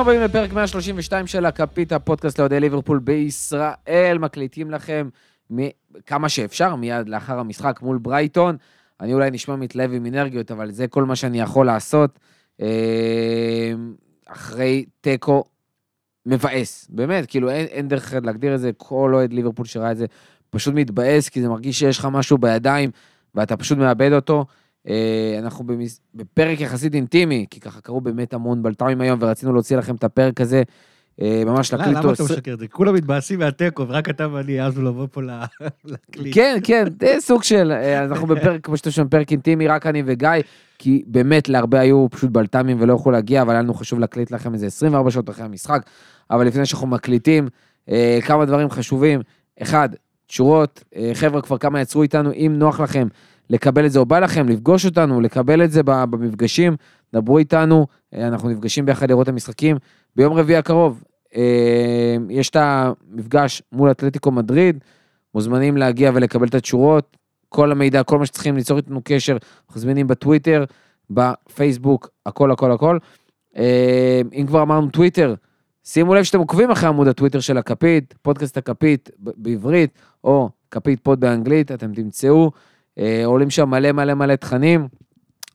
הבאים לפרק 132 של הכפית, הפודקאסט לאוהדי ליברפול בישראל. מקליטים לכם כמה שאפשר, מיד לאחר המשחק מול ברייטון. אני אולי נשמע מתלהב עם אנרגיות, אבל זה כל מה שאני יכול לעשות. אה, אחרי תיקו מבאס, באמת, כאילו אין, אין דרך אחרת להגדיר את זה, כל אוהד ליברפול שראה את זה פשוט מתבאס, כי זה מרגיש שיש לך משהו בידיים ואתה פשוט מאבד אותו. אה, אנחנו במס... בפרק יחסית אינטימי, כי ככה קרו באמת המון בלת"מים היום, ורצינו להוציא לכם את הפרק הזה, אה, ממש להקליט אותו. למה אתה משקר? זה כולם מתבאסים מהתיקו, ורק אתה ואני העזנו לבוא פה להקליט. כן, כן, זה סוג של, אה, אנחנו בפרק, כמו שאתם שומעים, פרק אינטימי, רק אני וגיא, כי באמת להרבה היו פשוט בלת"מים ולא יכלו להגיע, אבל היה לנו חשוב להקליט לכם איזה 24 שעות אחרי המשחק. אבל לפני שאנחנו מקליטים, כמה דברים חשובים. אחד, תשורות, חבר'ה כבר כמה יצרו איתנו, אם נוח לכם, לקבל את זה, או בא לכם לפגוש אותנו, לקבל את זה במפגשים, דברו איתנו, אה, אנחנו נפגשים ביחד לראות את המשחקים. ביום רביעי הקרוב אה, יש את המפגש מול אתלטיקו מדריד, מוזמנים להגיע ולקבל את התשורות, כל המידע, כל מה שצריכים ליצור איתנו קשר, אנחנו זמינים בטוויטר, בפייסבוק, הכל הכל הכל. אה, אם כבר אמרנו טוויטר, שימו לב שאתם עוקבים אחרי עמוד הטוויטר של הכפית, פודקאסט הכפית בעברית, או כפית pod באנגלית, אתם תמצאו. אה, עולים שם מלא מלא מלא תכנים,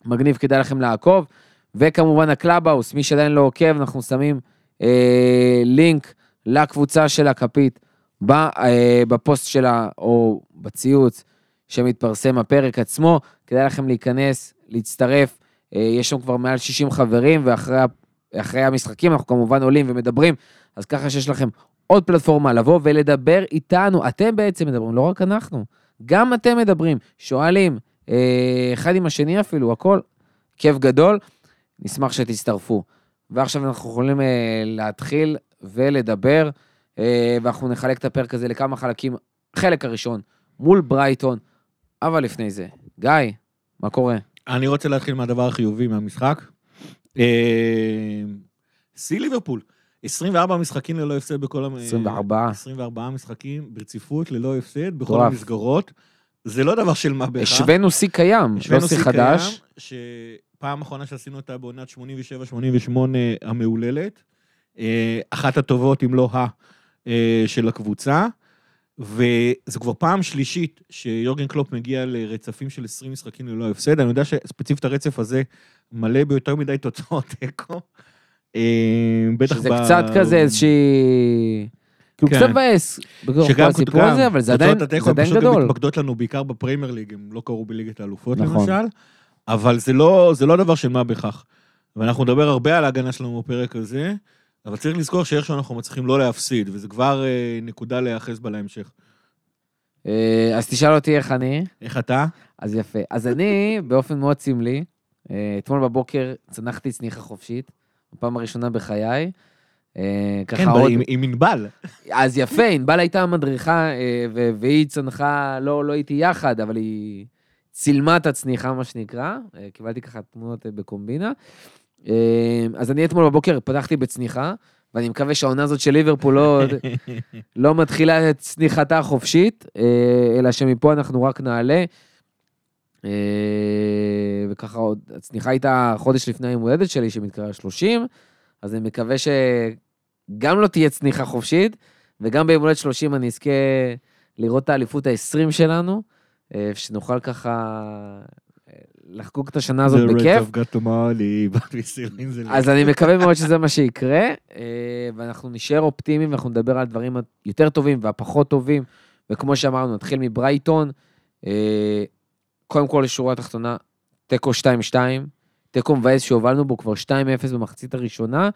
מגניב, כדאי לכם לעקוב. וכמובן הקלאבהאוס, מי שעדיין לא עוקב, אנחנו שמים אה, לינק לקבוצה של הכפית ב, אה, בפוסט שלה, או בציוץ שמתפרסם הפרק עצמו, כדאי לכם להיכנס, להצטרף, אה, יש שם כבר מעל 60 חברים, ואחרי המשחקים אנחנו כמובן עולים ומדברים, אז ככה שיש לכם עוד פלטפורמה לבוא ולדבר איתנו, אתם בעצם מדברים, לא רק אנחנו. גם אתם מדברים, שואלים, אה, אחד עם השני אפילו, הכל, כיף גדול, נשמח שתצטרפו. ועכשיו אנחנו יכולים אה, להתחיל ולדבר, אה, ואנחנו נחלק את הפרק הזה לכמה חלקים. חלק הראשון, מול ברייטון, אבל לפני זה, גיא, מה קורה? אני רוצה להתחיל מהדבר החיובי מהמשחק. שיא ליברפול. 24 משחקים ללא הפסד בכל... 24. 24 משחקים ברציפות ללא הפסד בכל המסגרות. זה לא דבר של מה בהכרח. השווינו שיא קיים, לא שיא חדש. שפעם אחרונה שעשינו אותה בעונת 87-88 המהוללת. אה, אחת הטובות, אם לא ה, אה, של הקבוצה. וזו כבר פעם שלישית שיורגן קלופ מגיע לרצפים של 20 משחקים ללא הפסד. אני יודע שספציפית הרצף הזה מלא ביותר מדי תוצאות תיקו. אה, בטח שזה ב... קצת כזה איזושהי... כאילו כן. קצת מבאס, שגם הסיפור הזה, אבל זה עדיין, זה עדיין גדול. פשוט מתמקדות לנו בעיקר בפריימר ליג, הם לא קרו בליגת האלופות נכון. למשל, אבל זה לא, זה לא דבר של מה בכך. ואנחנו נדבר הרבה על ההגנה שלנו בפרק הזה, אבל צריך לזכור שאיכשהו אנחנו מצליחים לא להפסיד, וזה כבר אה, נקודה להיאחז בה להמשך. אה, אז תשאל אותי איך אני. איך אתה? אז יפה. אז אני, באופן מאוד סמלי, אתמול בבוקר צנחתי צניחה חופשית. בפעם הראשונה בחיי. אה, כן, עוד... עם, עם ענבל. אז יפה, ענבל הייתה המדריכה, אה, והיא צנחה, לא, לא הייתי יחד, אבל היא צילמה את הצניחה, מה שנקרא. אה, קיבלתי ככה תמונות בקומבינה. אז אני אתמול בבוקר פתחתי בצניחה, ואני מקווה שהעונה הזאת של ליברפול לא, לא מתחילה את צניחתה החופשית, אלא שמפה אנחנו רק נעלה. אה, וככה עוד, הצניחה הייתה חודש לפני היום הולדת שלי, שמתקרא 30, אז אני מקווה שגם לא תהיה צניחה חופשית, וגם ביום הולדת 30 אני אזכה לראות את האליפות ה-20 שלנו, אה, שנוכל ככה אה, לחגוג את השנה הזאת בכיף. אז אני מקווה מאוד שזה מה שיקרה, ואנחנו נשאר אופטימיים ואנחנו נדבר על דברים היותר טובים והפחות טובים, וכמו שאמרנו, נתחיל מברייטון. קודם כל, לשורה התחתונה, תיקו 2-2, תיקו מבאס שהובלנו בו כבר 2-0 במחצית הראשונה,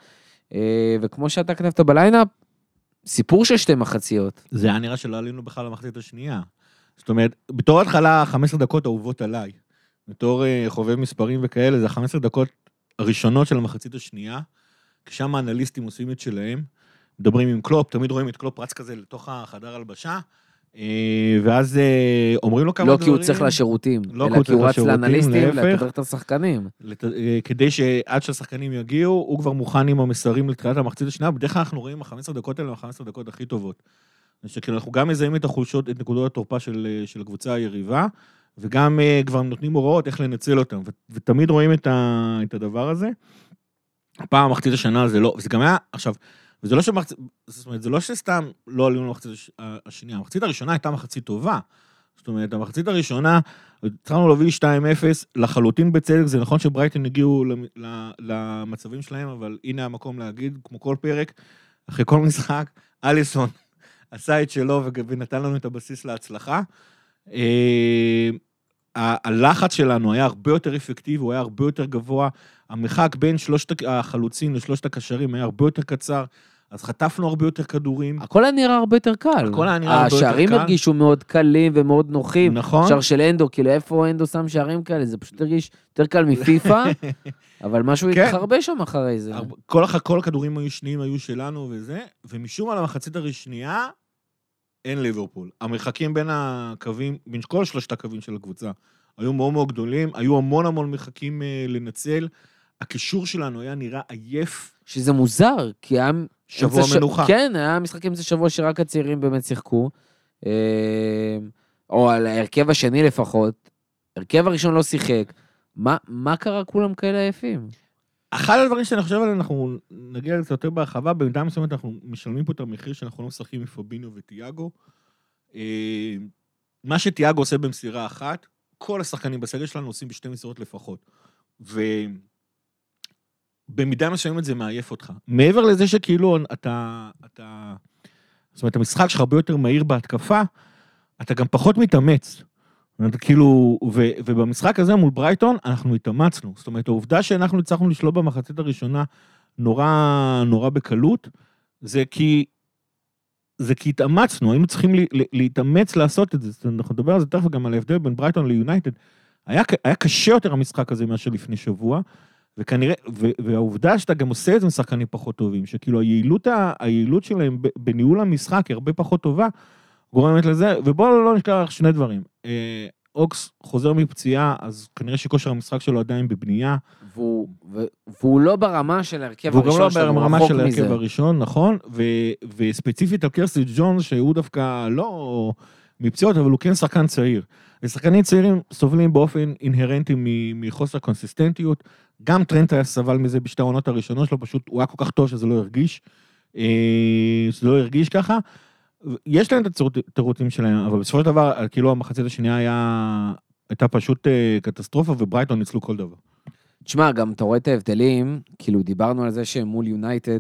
אה, וכמו שאתה כתבת ב lineup, סיפור של שתי מחציות. זה היה נראה שלא עלינו בכלל למחצית השנייה. זאת אומרת, בתור התחלה, 15 דקות אהובות עליי. בתור אה, חובב מספרים וכאלה, זה ה-15 דקות הראשונות של המחצית השנייה, ששם האנליסטים עושים את שלהם, מדברים עם קלופ, תמיד רואים את קלופ רץ כזה לתוך החדר הלבשה, ואז אה, אומרים לו כמה לא דברים. לא כי הוא צריך לשירותים, לא אלא כי הוא רץ לאנליסטים לתווך את השחקנים. אה, כדי שעד שהשחקנים יגיעו, הוא כבר מוכן עם המסרים לתחילת המחצית השנייה, בדרך כלל אנחנו רואים ה-15 דקות האלה, ה-15 דקות הכי טובות. שכאילו אנחנו גם מזהים את החולשות, את נקודות התורפה של, של הקבוצה היריבה, וגם כבר נותנים הוראות איך לנצל אותם, ותמיד רואים את, ה, את הדבר הזה. הפעם מחצית השנה זה לא, וזה גם היה, עכשיו, וזה לא שמחצית, זאת אומרת, זה לא שסתם לא עלינו למחצית הש- השנייה, המחצית הראשונה הייתה מחצית טובה. זאת אומרת, המחצית הראשונה, התחלנו להוביל 2-0, לחלוטין בצדק, זה נכון שברייטון הגיעו למצבים שלהם, אבל הנה המקום להגיד, כמו כל פרק, אחרי כל משחק, אליסון עשה את שלו ונתן לנו את הבסיס להצלחה. אה, הלחץ שלנו היה הרבה יותר אפקטיבי, הוא היה הרבה יותר גבוה. המרחק בין שלושת החלוצים לשלושת הקשרים היה הרבה יותר קצר, אז חטפנו הרבה יותר כדורים. הכל היה נראה הרבה יותר קל. הכל היה נראה הרבה יותר השערים קל. הרגישו מאוד קלים ומאוד נוחים. נכון? שער של אנדו, כאילו איפה אנדו שם שערים כאלה? זה פשוט הרגיש יותר קל מפיפא, אבל משהו כן. התחרבש שם אחרי זה. כל, כל הכדורים היו שניים, היו שלנו וזה, ומשום מה למחצית השנייה, אין ליברפול. המרחקים בין הקווים, בין כל שלושת הקווים של הקבוצה, היו מאוד מאוד גדולים, היו המון המון מרחקים אה, לנצל. הקישור שלנו היה נראה עייף, שזה מוזר, כי היה... שבוע ש- מנוחה. כן, היה משחק אמצע שבוע שרק הצעירים באמת שיחקו. אה, או על ההרכב השני לפחות. הרכב הראשון לא שיחק. מה, מה קרה כולם כאלה עייפים? אחד הדברים שאני חושב עליהם, אנחנו נגיע לזה יותר בהרחבה, במידה מסוימת אנחנו משלמים פה את המחיר שאנחנו לא משחקים עם פביניו וטיאגו. אה, מה שטיאגו עושה במסירה אחת, כל השחקנים בסגל שלנו עושים בשתי מסירות לפחות. ובמידה מסוימת זה מעייף אותך. מעבר לזה שכאילו אתה, אתה, זאת אומרת, המשחק שלך הרבה יותר מהיר בהתקפה, אתה גם פחות מתאמץ. כאילו, ו, ובמשחק הזה מול ברייטון, אנחנו התאמצנו. זאת אומרת, העובדה שאנחנו הצלחנו לשלוט במחצית הראשונה נורא, נורא בקלות, זה כי, זה כי התאמצנו, היינו צריכים לי, לה- להתאמץ לעשות את זה. אנחנו נדבר על זה תכף גם על ההבדל בין ברייטון ליונייטד. היה, היה קשה יותר המשחק הזה מאשר לפני שבוע, וכנראה, והעובדה שאתה גם עושה את זה עם שחקנים פחות טובים, שכאילו היעילות, ה- היעילות שלהם בניהול המשחק היא הרבה פחות טובה, גורמת לזה, ובואו לא נשכח שני דברים. אה, אוקס חוזר מפציעה, אז כנראה שכושר המשחק שלו עדיין בבנייה. והוא, ו, והוא לא ברמה של ההרכב והוא גם הראשון לא שלנו, הוא ברמה רחוק של מזה. ההרכב הראשון, נכון? ו, וספציפית על קרסי ג'ונס, שהוא דווקא לא מפציעות, אבל הוא כן שחקן צעיר. ושחקנים צעירים סובלים באופן אינהרנטי מחוסר קונסיסטנטיות. גם טרנט היה סבל מזה בשתי העונות הראשונות שלו, פשוט הוא היה כל כך טוב שזה לא הרגיש. אה, שזה לא הרגיש ככה. יש להם את התירוצים שלהם, אבל בסופו של דבר, כאילו המחצית השנייה היה, הייתה פשוט אה, קטסטרופה, וברייטון ניצלו כל דבר. תשמע, גם אתה רואה את ההבדלים, כאילו דיברנו על זה שמול יונייטד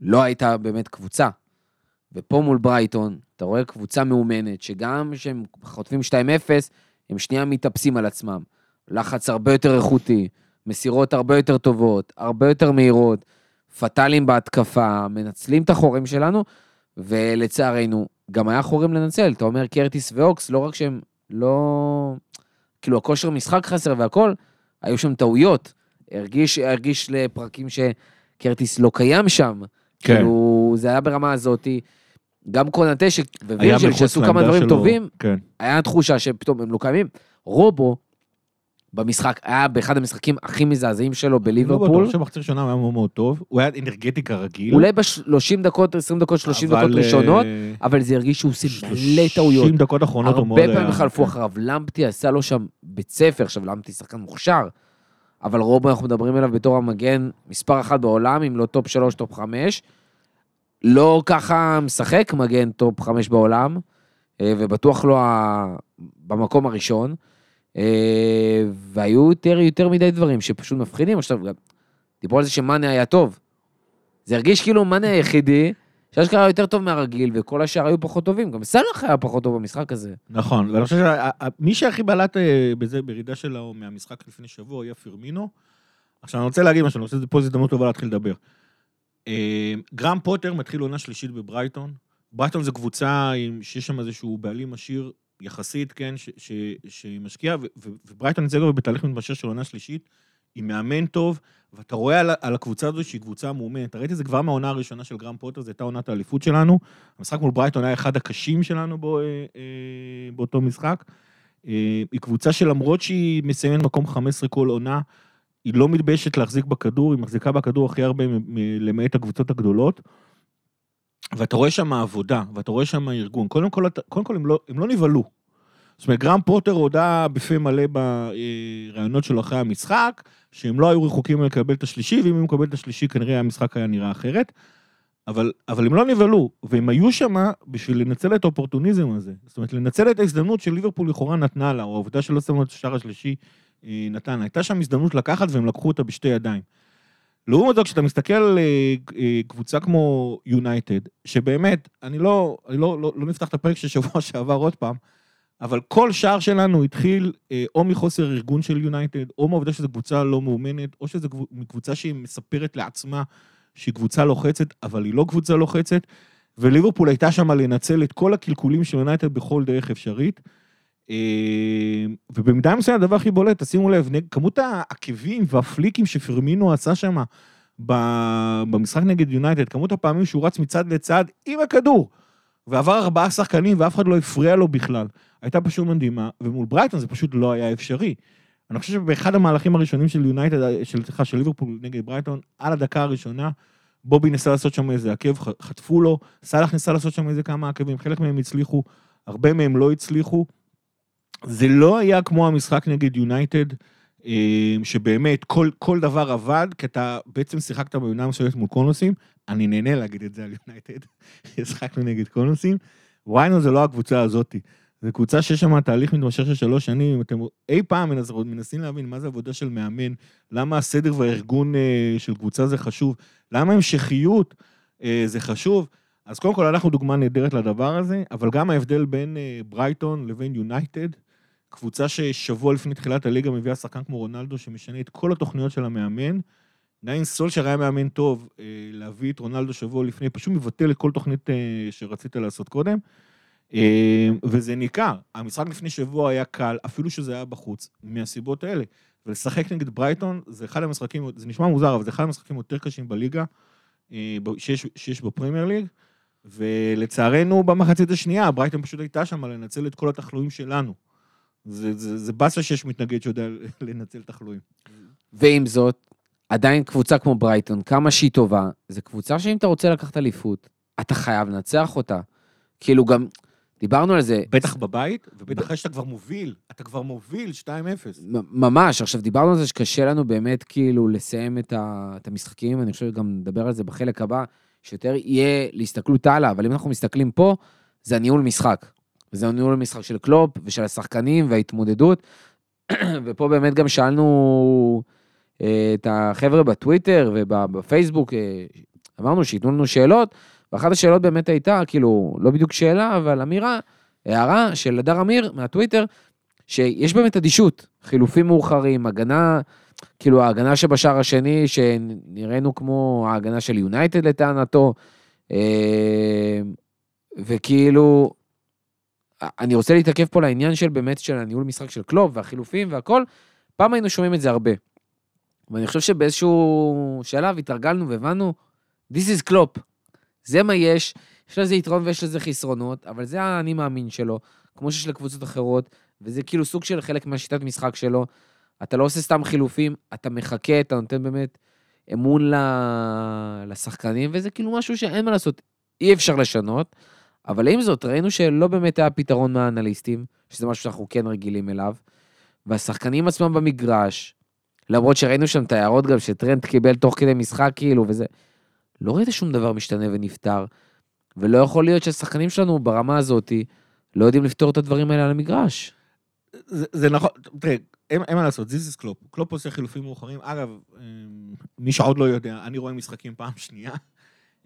לא הייתה באמת קבוצה. ופה מול ברייטון, אתה רואה קבוצה מאומנת, שגם כשהם חוטפים 2-0, הם שנייה מתאפסים על עצמם. לחץ הרבה יותר איכותי, מסירות הרבה יותר טובות, הרבה יותר מהירות, פטאלים בהתקפה, מנצלים את החורים שלנו, ולצערנו, גם היה חורים לנצל. אתה אומר קרטיס ואוקס, לא רק שהם לא... כאילו, הכושר משחק חסר והכל, היו שם טעויות. הרגיש, הרגיש לפרקים שקרטיס לא קיים שם. כן. כאילו, זה היה ברמה הזאתי. גם קונטה ש- ווירג'ל שעשו כמה דברים שלו, טובים, כן. היה תחושה שפתאום הם לא קיימים. רובו, במשחק, היה באחד המשחקים הכי מזעזעים שלו לא בליברפול. בטוח שבחצי ראשונה הוא היה מאוד מאוד טוב, הוא היה אנרגטי כרגיל. אולי ב-30 דקות, 20 דקות, 30 אבל, דקות ראשונות, אה, אבל זה הרגיש שהוא עושה מלא 30 טעויות. דקות אחרונות הוא מאוד הרבה היה... פעמים חלפו כן. אחריו. למפטי עשה לו שם בית ספר, עכשיו למפטי שחקן מוכשר, אבל רובו אנחנו מדברים עליו בתור המגן מספר אחת בעולם, אם לא top שלוש, top חמש. לא ככה משחק מגן top חמש בעולם, אה, ובטוח לא במקום הראשון. אה, והיו יותר, יותר מדי דברים שפשוט מפחידים. עכשיו, גם דיברו על זה שמאנה היה טוב. זה הרגיש כאילו מאנה היחידי, שאשכרה יותר טוב מהרגיל, וכל השאר היו פחות טובים. גם סאלח היה פחות טוב במשחק הזה. נכון, ואני חושב שמי שהכי בלט אה, בזה, בירידה שלו מהמשחק לפני שבוע, היה פרמינו. עכשיו, אני רוצה להגיד משהו, אני חושב שפה זו הזדמנות טובה להתחיל לדבר. אה, גרם פוטר מתחיל עונה שלישית בברייטון. ברייטון זו קבוצה שיש שם איזשהו בעלים עשיר יחסית, כן, ש, ש, שמשקיע, ו, ו, וברייטון כבר בתהליך מתמשך של עונה שלישית, עם מאמן טוב, ואתה רואה על, על הקבוצה הזו שהיא קבוצה מאומנת. ראיתי את זה כבר מהעונה הראשונה של גרם פוטר, זו הייתה עונת האליפות שלנו. המשחק מול ברייטון היה אחד הקשים שלנו בו, אה, אה, באותו משחק. אה, היא קבוצה שלמרות שהיא מסיימת מקום 15 כל עונה, היא לא מתביישת להחזיק בכדור, היא מחזיקה בכדור הכי הרבה למעט הקבוצות הגדולות. ואתה רואה שם עבודה, ואתה רואה שם ארגון. קודם כל, קודם כל הם, לא, הם לא נבהלו. זאת אומרת, גרם פוטר הודה בפה מלא בראיונות שלו אחרי המשחק, שהם לא היו רחוקים לקבל את השלישי, ואם הם מקבל את השלישי כנראה המשחק היה נראה אחרת. אבל, אבל הם לא נבהלו, והם היו שם בשביל לנצל את האופורטוניזם הזה. זאת אומרת, לנצל את ההזדמנות שליברפול לכאורה נתנה לה, או העובדה שלא שמו את השער השלישי אה, נתן. הייתה שם הזדמנות לקחת והם לקחו אותה בשתי ידיים. לעומת זאת, כשאתה מסתכל על אה, אה, קבוצה כמו יונייטד, שבאמת, אני לא, אני לא, לא, לא נפתח את הפרק של שבוע שעבר עוד פעם, אבל כל שער שלנו התחיל אה, או מחוסר ארגון של יונייטד, או מהעובדה שזו קבוצה לא מאומנת, או שזו קבוצה שהיא מספרת לעצמה שהיא קבוצה לוחצת, אבל היא לא קבוצה לוחצת, וליברפול הייתה שם לנצל את כל הקלקולים של יונייטד בכל דרך אפשרית. אה, ובמידה מסוימת הדבר הכי בולט, תשימו לב, כמות העקבים והפליקים שפרמינו עשה שם במשחק נגד יונייטד, כמות הפעמים שהוא רץ מצד לצד עם הכדור, ועבר ארבעה שחקנים ואף אחד לא הפריע לו בכלל, הייתה פשוט מדהימה, ומול ברייטון זה פשוט לא היה אפשרי. אני חושב שבאחד המהלכים הראשונים של יונייטד, של, סליחה, של ליברפול נגד ברייטון, על הדקה הראשונה, בובי ניסה לעשות שם איזה עקב, חטפו לו, סאלח ניסה לעשות שם איזה כמה עקבים, חלק מהם הצליחו, הרבה מהם לא הצליחו. זה לא היה כמו המשחק נגד יונייטד, אה, שבאמת כל, כל דבר עבד, כי אתה בעצם שיחקת בעונה מסוימת מול קונוסים, אני נהנה להגיד את זה על יונייטד, שחקנו נגד קונוסים, וואיינו זה לא הקבוצה הזאתי. זו קבוצה שיש שם תהליך מתמשך של שלוש שנים, אם אתם אי פעם מנסים להבין מה זה עבודה של מאמן, למה הסדר והארגון אה, של קבוצה זה חשוב, למה המשכיות אה, זה חשוב, אז קודם כל אנחנו דוגמה נהדרת לדבר הזה, אבל גם ההבדל בין אה, ברייטון לבין יונייטד, קבוצה ששבוע לפני תחילת הליגה מביאה שחקן כמו רונלדו, שמשנה את כל התוכניות של המאמן. אם סולשר היה מאמן טוב, להביא את רונלדו שבוע לפני, פשוט מבטל את כל תוכנית שרצית לעשות קודם. אמ, וזה ניכר. המשחק לפני שבוע היה קל, אפילו שזה היה בחוץ, מהסיבות האלה. ולשחק נגד ברייטון זה אחד המשחקים, זה נשמע מוזר, אבל זה אחד המשחקים יותר קשים בליגה אה, שיש, שיש בפרמייר ליג. ולצערנו, במחצית השנייה, ברייטון פשוט הייתה שם לנצל את כל התחלואים שלנו. זה, זה, זה באסה שיש מתנגד שיודע לנצל תחלואים. ועם זאת, עדיין קבוצה כמו ברייטון, כמה שהיא טובה, זו קבוצה שאם אתה רוצה לקחת אליפות, אתה חייב לנצח אותה. כאילו גם, דיברנו על זה. בטח בבית, ובטח אחרי שאתה כבר מוביל, אתה כבר מוביל 2-0. ממש, עכשיו דיברנו על זה שקשה לנו באמת כאילו לסיים את, ה, את המשחקים, אני חושב שגם נדבר על זה בחלק הבא, שיותר יהיה להסתכלות הלאה, אבל אם אנחנו מסתכלים פה, זה הניהול משחק. זה הניהול משחק של קלופ ושל השחקנים וההתמודדות, ופה באמת גם שאלנו אה, את החבר'ה בטוויטר ובפייסבוק, אה, אמרנו שייתנו לנו שאלות, ואחת השאלות באמת הייתה, כאילו, לא בדיוק שאלה, אבל אמירה, הערה של הדר אמיר מהטוויטר, שיש באמת אדישות, חילופים מאוחרים, הגנה, כאילו ההגנה שבשער השני, שנראינו כמו ההגנה של יונייטד לטענתו, אה, וכאילו, אני רוצה להתעכב פה לעניין של באמת של הניהול משחק של קלוב והחילופים והכל, פעם היינו שומעים את זה הרבה. ואני חושב שבאיזשהו שלב התרגלנו והבנו, This is קלופ. זה מה יש, יש לזה יתרון ויש לזה חסרונות, אבל זה האני מאמין שלו, כמו שיש לקבוצות אחרות, וזה כאילו סוג של חלק מהשיטת משחק שלו. אתה לא עושה סתם חילופים, אתה מחכה, אתה נותן באמת אמון לשחקנים, וזה כאילו משהו שאין מה לעשות, אי אפשר לשנות. אבל עם זאת, ראינו שלא באמת היה פתרון מהאנליסטים, שזה משהו שאנחנו כן רגילים אליו, והשחקנים עצמם במגרש, למרות שראינו שם את ההערות גם שטרנט קיבל תוך כדי משחק כאילו, וזה, לא ראית שום דבר משתנה ונפתר, ולא יכול להיות שהשחקנים שלנו ברמה הזאת לא יודעים לפתור את הדברים האלה על המגרש. זה, זה נכון, תראה, אין, אין מה לעשות, this is קלופ. קלופ עושה חילופים מאוחרים. אגב, אמ, מי שעוד לא יודע, אני רואה משחקים פעם שנייה.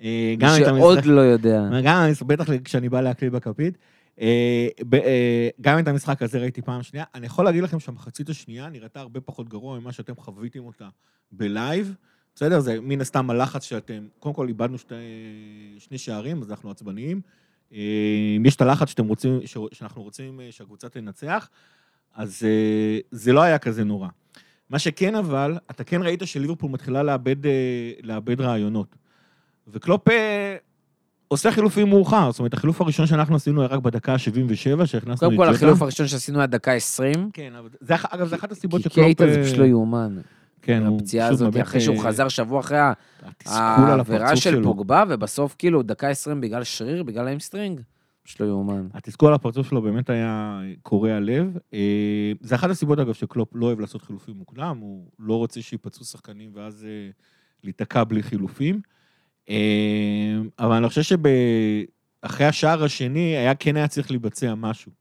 אה, מי שעוד המשחק, לא יודע. גם, בטח כשאני בא להקליט בכפית. אה, אה, גם את המשחק הזה ראיתי פעם שנייה. אני יכול להגיד לכם שהמחצית השנייה נראתה הרבה פחות גרוע ממה שאתם חוויתם אותה בלייב. בסדר? זה מן הסתם הלחץ שאתם, קודם כל איבדנו שתי, שני שערים, אז אנחנו עצבניים. אם יש את הלחץ שאתם רוצים, שאנחנו רוצים שהקבוצה תנצח, אז זה לא היה כזה נורא. מה שכן אבל, אתה כן ראית שליברפול מתחילה לאבד, לאבד רעיונות. וקלופ עושה חילופים מאוחר, זאת אומרת, החילוף הראשון שאנחנו עשינו היה רק בדקה ה-77, שהכנסנו קודם כל, החילוף הראשון שעשינו היה דקה 20. כן, אבל זה, אגב, זה אחת הסיבות שקלופ... כי קייטה זה פשוט לא יאומן. כן, הוא הפציעה הזאת, אחרי שהוא אה, חזר שבוע אחרי העבירה של פוגבה, ובסוף כאילו דקה 20 בגלל שריר, בגלל hamstring. פשוט לא יאומן. התסכול על הפרצוף שלו באמת היה קורע לב. אה, זה אחת הסיבות, אגב, שקלופ לא אוהב לעשות חילופים מוקדם, הוא לא רוצה שייפצעו שחקנים ואז אה, להיתקע בלי חילופים. אה, אבל אני חושב שאחרי השער השני, היה כן היה צריך לבצע משהו.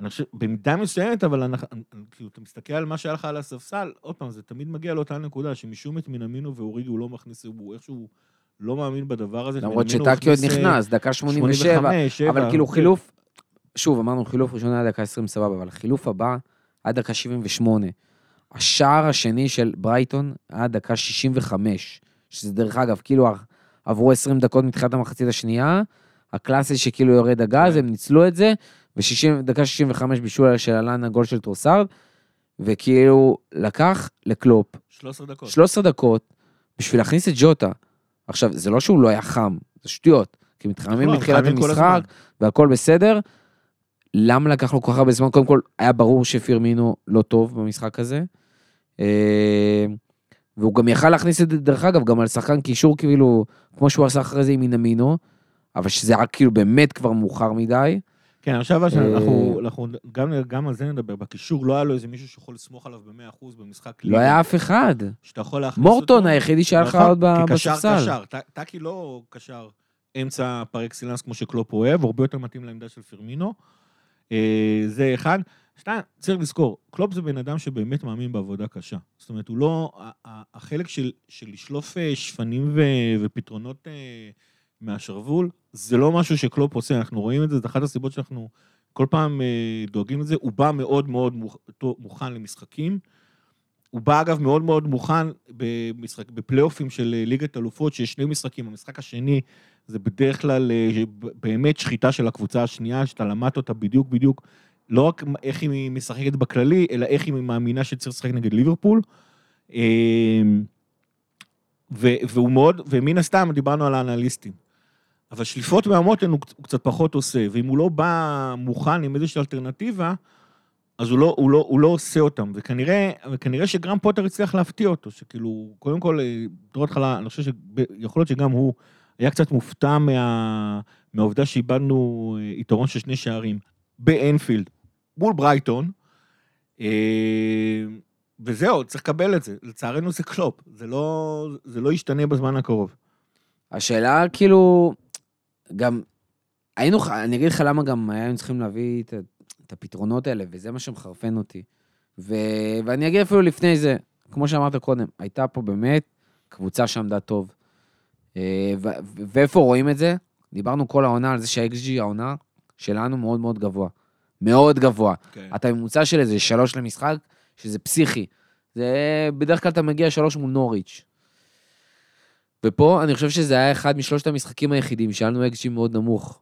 אני חושב, במידה מסוימת, אבל אנחנו, כאילו, אתה מסתכל על מה שהיה לך על הספסל, עוד פעם, זה תמיד מגיע לאותה נקודה, שמשום את מנמינו ואוריגי הוא לא מכניס, הוא איכשהו לא מאמין בדבר הזה. למרות שטאקי עוד אה, נכנס, דקה 87, 85, שבע. אבל כאילו כן. חילוף, שוב, אמרנו חילוף ראשון היה דקה 20 סבבה, אבל חילוף הבא עד דקה 78. השער השני של ברייטון היה דקה 65, שזה דרך אגב, כאילו עברו 20 דקות מתחילת המחצית השנייה, הקלאסי שכאילו יורד הגז, כן. הם ניצלו את זה, ודקה 65 בישול של לאלנה גול של טרוסארד, וכאילו לקח לקלופ 13 דקות. 13 דקות בשביל להכניס את ג'וטה. עכשיו, זה לא שהוא לא היה חם, זה שטויות, כי מתחממים מתחממים כל המשחק. והכל בסדר. למה לקח לו כל כך הרבה זמן? קודם כל, היה ברור שפירמינו לא טוב במשחק הזה. והוא גם יכל להכניס את זה, דרך אגב, גם על שחקן קישור, כאילו, כמו שהוא עשה אחרי זה עם מינמינו, אבל שזה היה כאילו באמת כבר מאוחר מדי. כן, עכשיו אנחנו, אה, אנחנו גם, גם על זה נדבר. בקישור לא היה לו איזה מישהו שיכול לסמוך עליו ב-100% במשחק לא היה אף אחד. שאתה יכול להכניס מורטון אותו. היחידי שהיה לך נכון, עוד ב- כקשר בספסל. קשר. טאקי לא קשר אמצע par excellence כמו שקלופ אוהב, הרבה יותר מתאים לעמדה של פרמינו. אה, זה אחד. שתיים, צריך לזכור, קלופ זה בן אדם שבאמת מאמין בעבודה קשה. זאת אומרת, הוא לא... החלק של, של לשלוף אה, שפנים ו, ופתרונות אה, מהשרוול, זה לא משהו שקלופ עושה, אנחנו רואים את זה, זה אחת הסיבות שאנחנו כל פעם אה, דואגים לזה. הוא בא מאוד מאוד מוכן למשחקים. הוא בא אגב מאוד מאוד מוכן במשחק, בפלייאופים של ליגת אלופות, שיש שני משחקים, המשחק השני זה בדרך כלל באמת שחיטה של הקבוצה השנייה, שאתה למדת אותה בדיוק בדיוק, לא רק איך היא משחקת בכללי, אלא איך היא מאמינה שצריך לשחק נגד ליברפול. אה, ו- והוא מאוד, ומן הסתם דיברנו על האנליסטים. אבל שליפות מהמותן הוא, הוא קצת פחות עושה, ואם הוא לא בא מוכן עם איזושהי אלטרנטיבה, אז הוא לא, הוא לא, הוא לא עושה אותם, וכנראה, וכנראה שגרם פוטר הצליח להפתיע אותו, שכאילו, קודם כל, אה, בתור התחלה, אני חושב שיכול להיות שגם הוא היה קצת מופתע מה, מהעובדה שאיבדנו אה, יתרון של שני שערים באנפילד, מול ברייטון, אה, וזהו, צריך לקבל את זה. לצערנו זה קלופ, זה לא, זה לא ישתנה בזמן הקרוב. השאלה כאילו, גם, היינו, אני אגיד לך למה גם היינו צריכים להביא את, את הפתרונות האלה, וזה מה שמחרפן אותי. ו, ואני אגיד אפילו לפני זה, כמו שאמרת קודם, הייתה פה באמת קבוצה שעמדה טוב. אה, ואיפה רואים את זה? דיברנו כל העונה על זה שה-XG העונה שלנו מאוד מאוד גבוה. מאוד גבוה. כן. אתה ממוצע של איזה שלוש למשחק, שזה פסיכי. זה, בדרך כלל אתה מגיע שלוש מול נוריץ'. ופה אני חושב שזה היה אחד משלושת המשחקים היחידים שהיה לנו אקג'י מאוד נמוך.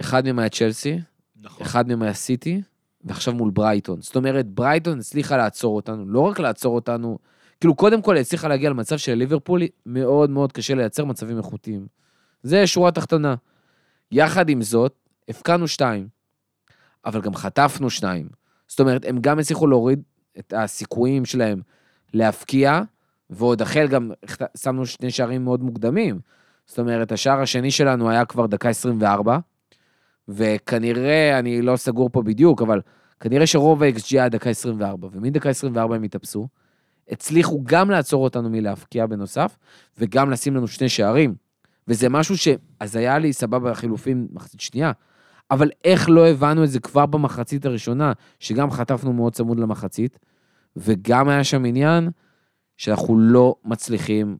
אחד מהם היה צ'לסי, נכון. אחד מהם היה סיטי, ועכשיו מול ברייטון. זאת אומרת, ברייטון הצליחה לעצור אותנו, לא רק לעצור אותנו, כאילו קודם כל הצליחה להגיע למצב של ליברפול, מאוד מאוד קשה לייצר מצבים איכותיים. זה שורה תחתונה. יחד עם זאת, הפקענו שתיים, אבל גם חטפנו שניים. זאת אומרת, הם גם הצליחו להוריד את הסיכויים שלהם להפקיע, ועוד החל גם שמנו שני שערים מאוד מוקדמים. זאת אומרת, השער השני שלנו היה כבר דקה 24, וכנראה, אני לא סגור פה בדיוק, אבל כנראה שרוב ה-XG היה דקה 24, ומדקה 24 הם התאפסו. הצליחו גם לעצור אותנו מלהפקיע בנוסף, וגם לשים לנו שני שערים. וזה משהו ש... אז היה לי סבבה חילופים מחצית שנייה, אבל איך לא הבנו את זה כבר במחצית הראשונה, שגם חטפנו מאוד צמוד למחצית, וגם היה שם עניין שאנחנו לא מצליחים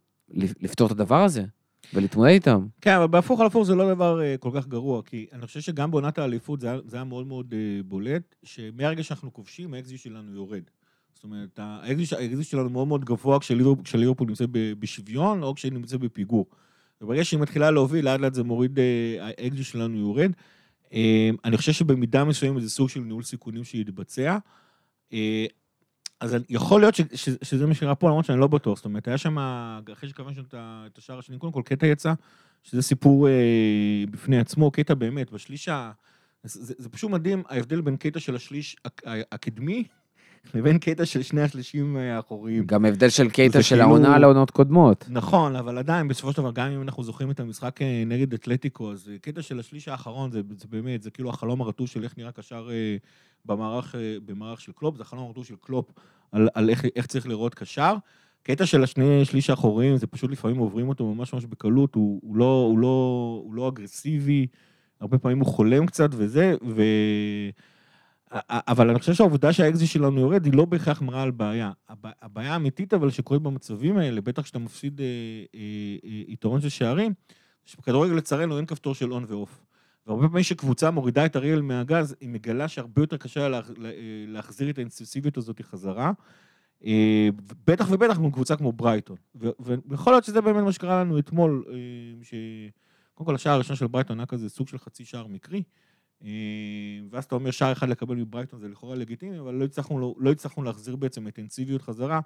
לפתור את הדבר הזה ולהתמודד איתם. כן, אבל בהפוך על הפוך זה לא דבר אה, כל כך גרוע, כי אני חושב שגם בעונת האליפות זה, זה היה מאוד מאוד אה, בולט, שמהרגע שאנחנו כובשים, האקזיט שלנו יורד. זאת אומרת, האקזיט שלנו מאוד מאוד גבוה כשליברפול נמצא בשוויון, או כשהיא נמצאת בפיגור. וברגע שהיא מתחילה להוביל, לאט לאט זה מוריד, אה, האקזיט שלנו יורד. אה, אני חושב שבמידה מסוימת זה סוג של ניהול סיכונים שיתבצע. אה, אז יכול להיות שזה מה שקרה פה, למרות שאני לא בטוח. זאת אומרת, היה שם, אחרי שכבשנו את השער השני, קודם כל קטע יצא, שזה סיפור אה, בפני עצמו, קטע באמת, בשליש ה... זה, פשוט מדהים, ההבדל בין קטע של השליש הקדמי לבין קטע של שני השלישים אה, האחוריים. גם הבדל של קייטה של כאילו- העונה לעונות קודמות. נכון, אבל עדיין, בסופו של דבר, גם אם אנחנו זוכרים את המשחק אה, נגד אתלטיקו, אז אה, קטע של השליש האחרון, זה, זה באמת, זה כאילו החלום הרטוש של איך נראה קשר אה, במערך, אה, במערך של קלופ, זה החלום הרטוב של קלופ על, על איך, איך צריך לראות קשר. קטע של השני שליש האחוריים, זה פשוט לפעמים עוברים אותו ממש ממש בקלות, הוא, הוא, לא, הוא, לא, הוא לא אגרסיבי, הרבה פעמים הוא חולם קצת וזה, ו... אבל אני חושב שהעובדה שהאקזיט שלנו יורד, היא לא בהכרח מראה על בעיה. הבע- הבעיה האמיתית אבל שקורית במצבים האלה, בטח כשאתה מפסיד אה, אה, אה, יתרון של שערים, שבכדורגל לצערנו אין כפתור של on ו off. והרבה פעמים כשקבוצה מורידה את אריאל מהגז, היא מגלה שהרבה יותר קשה לה לה- לה- להחזיר את האינטנסיביות הזאת חזרה. בטח ובטח מול קבוצה כמו ברייטון. ויכול להיות שזה באמת מה שקרה לנו אתמול, אה, ש... קודם כל השער הראשון של ברייטון היה כזה סוג של חצי שער מקרי. אה, ואז אתה אומר שער אחד לקבל מברייטון זה לכאורה לגיטימי, אבל לא הצלחנו, לא להחזיר בעצם אינטנסיביות חזרה.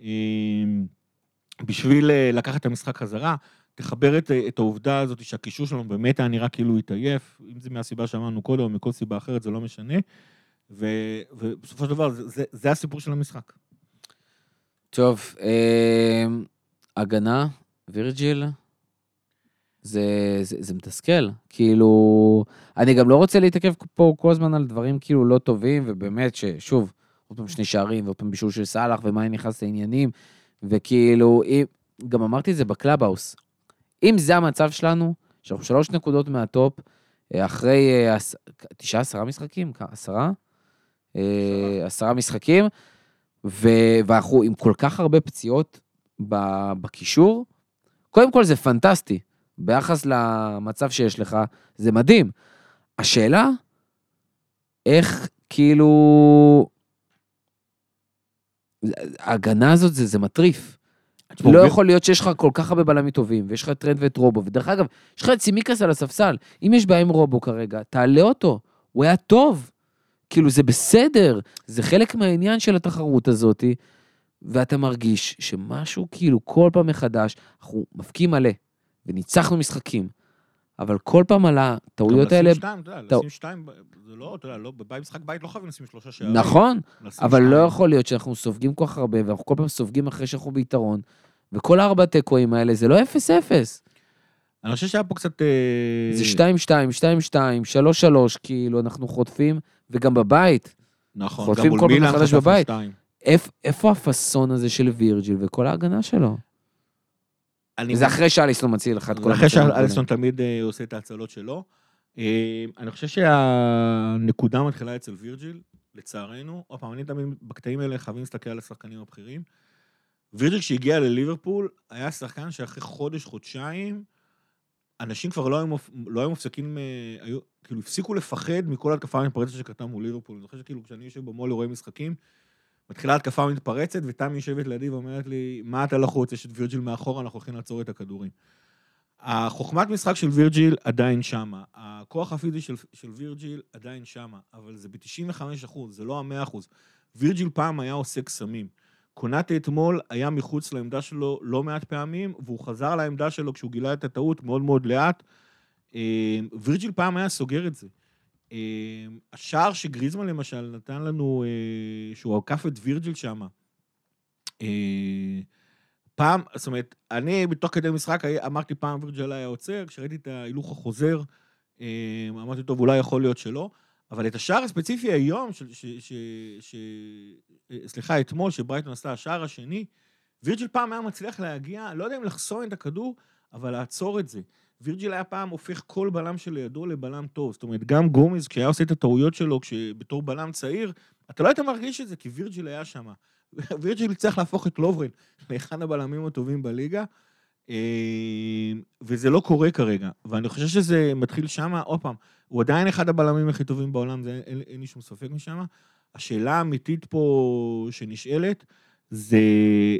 אה, בשביל אה, לקחת את המשחק חזרה, תחבר את, את העובדה הזאת שהקישור שלנו באמת היה נראה כאילו התעייף, אם זה מהסיבה שאמרנו קודם או מכל סיבה אחרת, זה לא משנה. ו, ובסופו של דבר, זה, זה, זה הסיפור של המשחק. טוב, אה, הגנה, וירג'יל, זה, זה, זה מתסכל. כאילו, אני גם לא רוצה להתעכב פה כל הזמן על דברים כאילו לא טובים, ובאמת ששוב, עוד פעם שני שערים, ועוד פעם בישול של סאלח, ומה נכנס לעניינים, וכאילו, אם, גם אמרתי את זה בקלאבהאוס, אם זה המצב שלנו, שאנחנו שלוש נקודות מה top, אה, אחרי אה, תשעה, עשרה משחקים? כ- עשרה? אה, עשרה משחקים, ו- ואנחנו עם כל כך הרבה פציעות בקישור, קודם כל זה פנטסטי. ביחס למצב שיש לך, זה מדהים. השאלה, איך כאילו... ההגנה הזאת זה, זה מטריף. לא יכול להיות שיש לך כל כך הרבה בלמים טובים, ויש לך את טרנט ואת רובו, ודרך אגב, יש לך את צימיקס על הספסל. אם יש בעיה עם רובו כרגע, תעלה אותו, הוא היה טוב. כאילו, זה בסדר, זה חלק מהעניין של התחרות הזאתי, ואתה מרגיש שמשהו כאילו כל פעם מחדש, אנחנו מבקיעים מלא, וניצחנו משחקים, אבל כל פעם על הטעויות האלה, לשים שתיים, אתה יודע. לשים שתיים, זה לא, אתה יודע, לא, במשחק בית לא חייבים לשים שלושה שערים. נכון, אבל לא. יכול להיות שאנחנו סופגים כל כך הרבה, ואנחנו כל פעם סופגים אחרי שאנחנו ביתרון, וכל הארבע תיקואים האלה זה לא 0-0, אני חושב שהיה פה קצת... אה, זה 2-2, 2-2, 3-3, כאילו, אנחנו חוטפים, וגם בבית. נכון, גם מול מילאן חטפנו בבית. שתיים. איפ, איפה הפאסון הזה של וירג'יל וכל ההגנה שלו? אני- זה אחרי שאליסון מציל לך את כל אחרי שאליסון תמיד אה, עושה את ההצלות שלו. אה, אני חושב שהנקודה מתחילה אצל וירג'יל, לצערנו. עוד פעם, אני תמיד בקטעים האלה חייבים להסתכל על השחקנים הבכירים. וירג'יל כשהגיע לליברפול, היה שחקן שאחרי חודש, חודשיים, אנשים כבר לא היו. לא היו מופסקים, אה, היו, כאילו הפסיקו לפחד מכל התקפה המתפרצת שקרתה מול ליברפול. אני זוכר שכאילו כשאני יושב במו"ל ורואה משחקים, מתחילה התקפה מתפרצת, ותמי יושבת לידי ואומרת לי, מה אתה לחוץ? יש את וירג'יל מאחורה, אנחנו הולכים לעצור את הכדורים. החוכמת משחק של וירג'יל עדיין שמה, הכוח הפיזי של, של וירג'יל עדיין שמה, אבל זה ב-95 אחוז, זה לא ה-100 אחוז. וירג'יל פעם היה עושה קסמים. קונאטה אתמול היה מחוץ לעמדה שלו לא מעט פעמים, והוא חזר לעמדה שלו כשהוא גילה את הטעות מאוד מאוד לאט. אה, וירג'יל פעם היה סוגר את זה. אה, השער שגריזמן למשל נתן לנו, אה, שהוא עקף את וירג'יל שם, פעם, זאת אומרת, אני בתוך כדי משחק אמרתי פעם וירג'יל היה עוצר, כשראיתי את ההילוך החוזר, אה, אמרתי, טוב, אולי יכול להיות שלא, אבל את השער הספציפי היום, ש, ש, ש, אה, סליחה, אתמול, שברייטון עשתה השער השני, וירג'יל פעם היה מצליח להגיע, לא יודע אם לחסום את הכדור, אבל לעצור את זה. וירג'יל היה פעם הופך כל בלם שלידו לבלם טוב. זאת אומרת, גם גומז, כשהיה עושה את הטעויות שלו, בתור בלם צעיר, אתה לא היית מרגיש את זה, כי וירג'יל היה שם. וירג'יל הצליח להפוך את לוברן לאחד הבלמים הטובים בליגה, אה, וזה לא קורה כרגע. ואני חושב שזה מתחיל שם, עוד פעם, הוא עדיין אחד הבלמים הכי טובים בעולם, זה, אין, אין לי שום ספק משם. השאלה האמיתית פה שנשאלת, זה,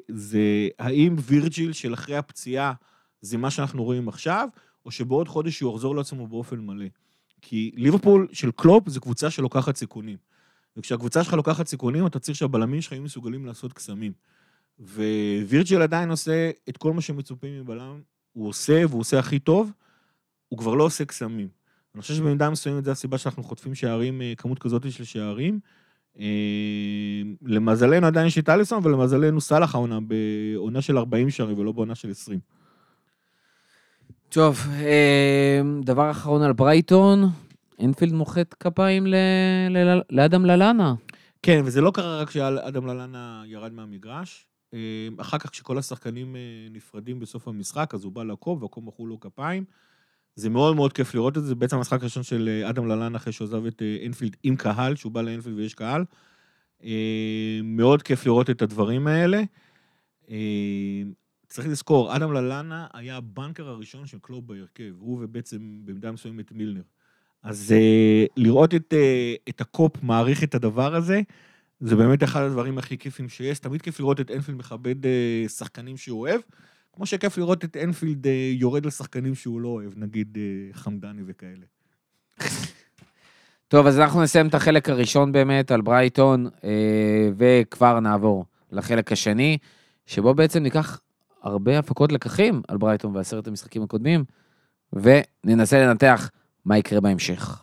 זה האם וירג'יל של אחרי הפציעה זה מה שאנחנו רואים עכשיו, או שבעוד חודש הוא יחזור לעצמו באופן מלא. כי ליברפול של קלופ זה קבוצה שלוקחת סיכונים. וכשהקבוצה שלך לוקחת סיכונים, אתה צריך שהבלמים שלך יהיו מסוגלים לעשות קסמים. ווירג'יל עדיין עושה את כל מה שמצופים מבלם, הוא עושה, והוא עושה הכי טוב, הוא כבר לא עושה קסמים. אני חושב שבמידה מסוימת זו הסיבה שאנחנו חוטפים שערים, אה, כמות כזאת של שערים. אה, למזלנו עדיין יש את אליסון, ולמזלנו סאלח העונה בעונה של 40 שערים ולא בעונה של 20. טוב, אה, דבר אחרון על ברייטון, אינפילד מוחאת כפיים ל- ל- לאדם ללאנה. כן, וזה לא קרה רק כשאדם ללאנה ירד מהמגרש. אה, אחר כך כשכל השחקנים אה, נפרדים בסוף המשחק, אז הוא בא לקום והקום מחאו לו כפיים. זה מאוד מאוד כיף לראות את זה, בעצם המשחק הראשון של אדם ללאנה אחרי שעזב את אינפילד עם קהל, שהוא בא לאינפילד ויש קהל. מאוד כיף לראות את הדברים האלה. צריך לזכור, אדם ללאנה היה הבנקר הראשון של קלוב בהרכב, הוא ובעצם במידה מסוימת מילנר. אז אה, לראות את, אה, את הקופ מעריך את הדבר הזה, זה באמת אחד הדברים הכי כיפים שיש. תמיד כיף לראות את אנפילד מכבד אה, שחקנים שהוא אוהב, כמו שכיף לראות את אנפילד יורד לשחקנים שהוא לא אוהב, נגיד חמדני וכאלה. טוב, אז אנחנו נסיים את החלק הראשון באמת על ברייטון, וכבר נעבור לחלק השני, שבו בעצם ניקח הרבה הפקות לקחים על ברייטון ועשרת המשחקים הקודמים, וננסה לנתח מה יקרה בהמשך.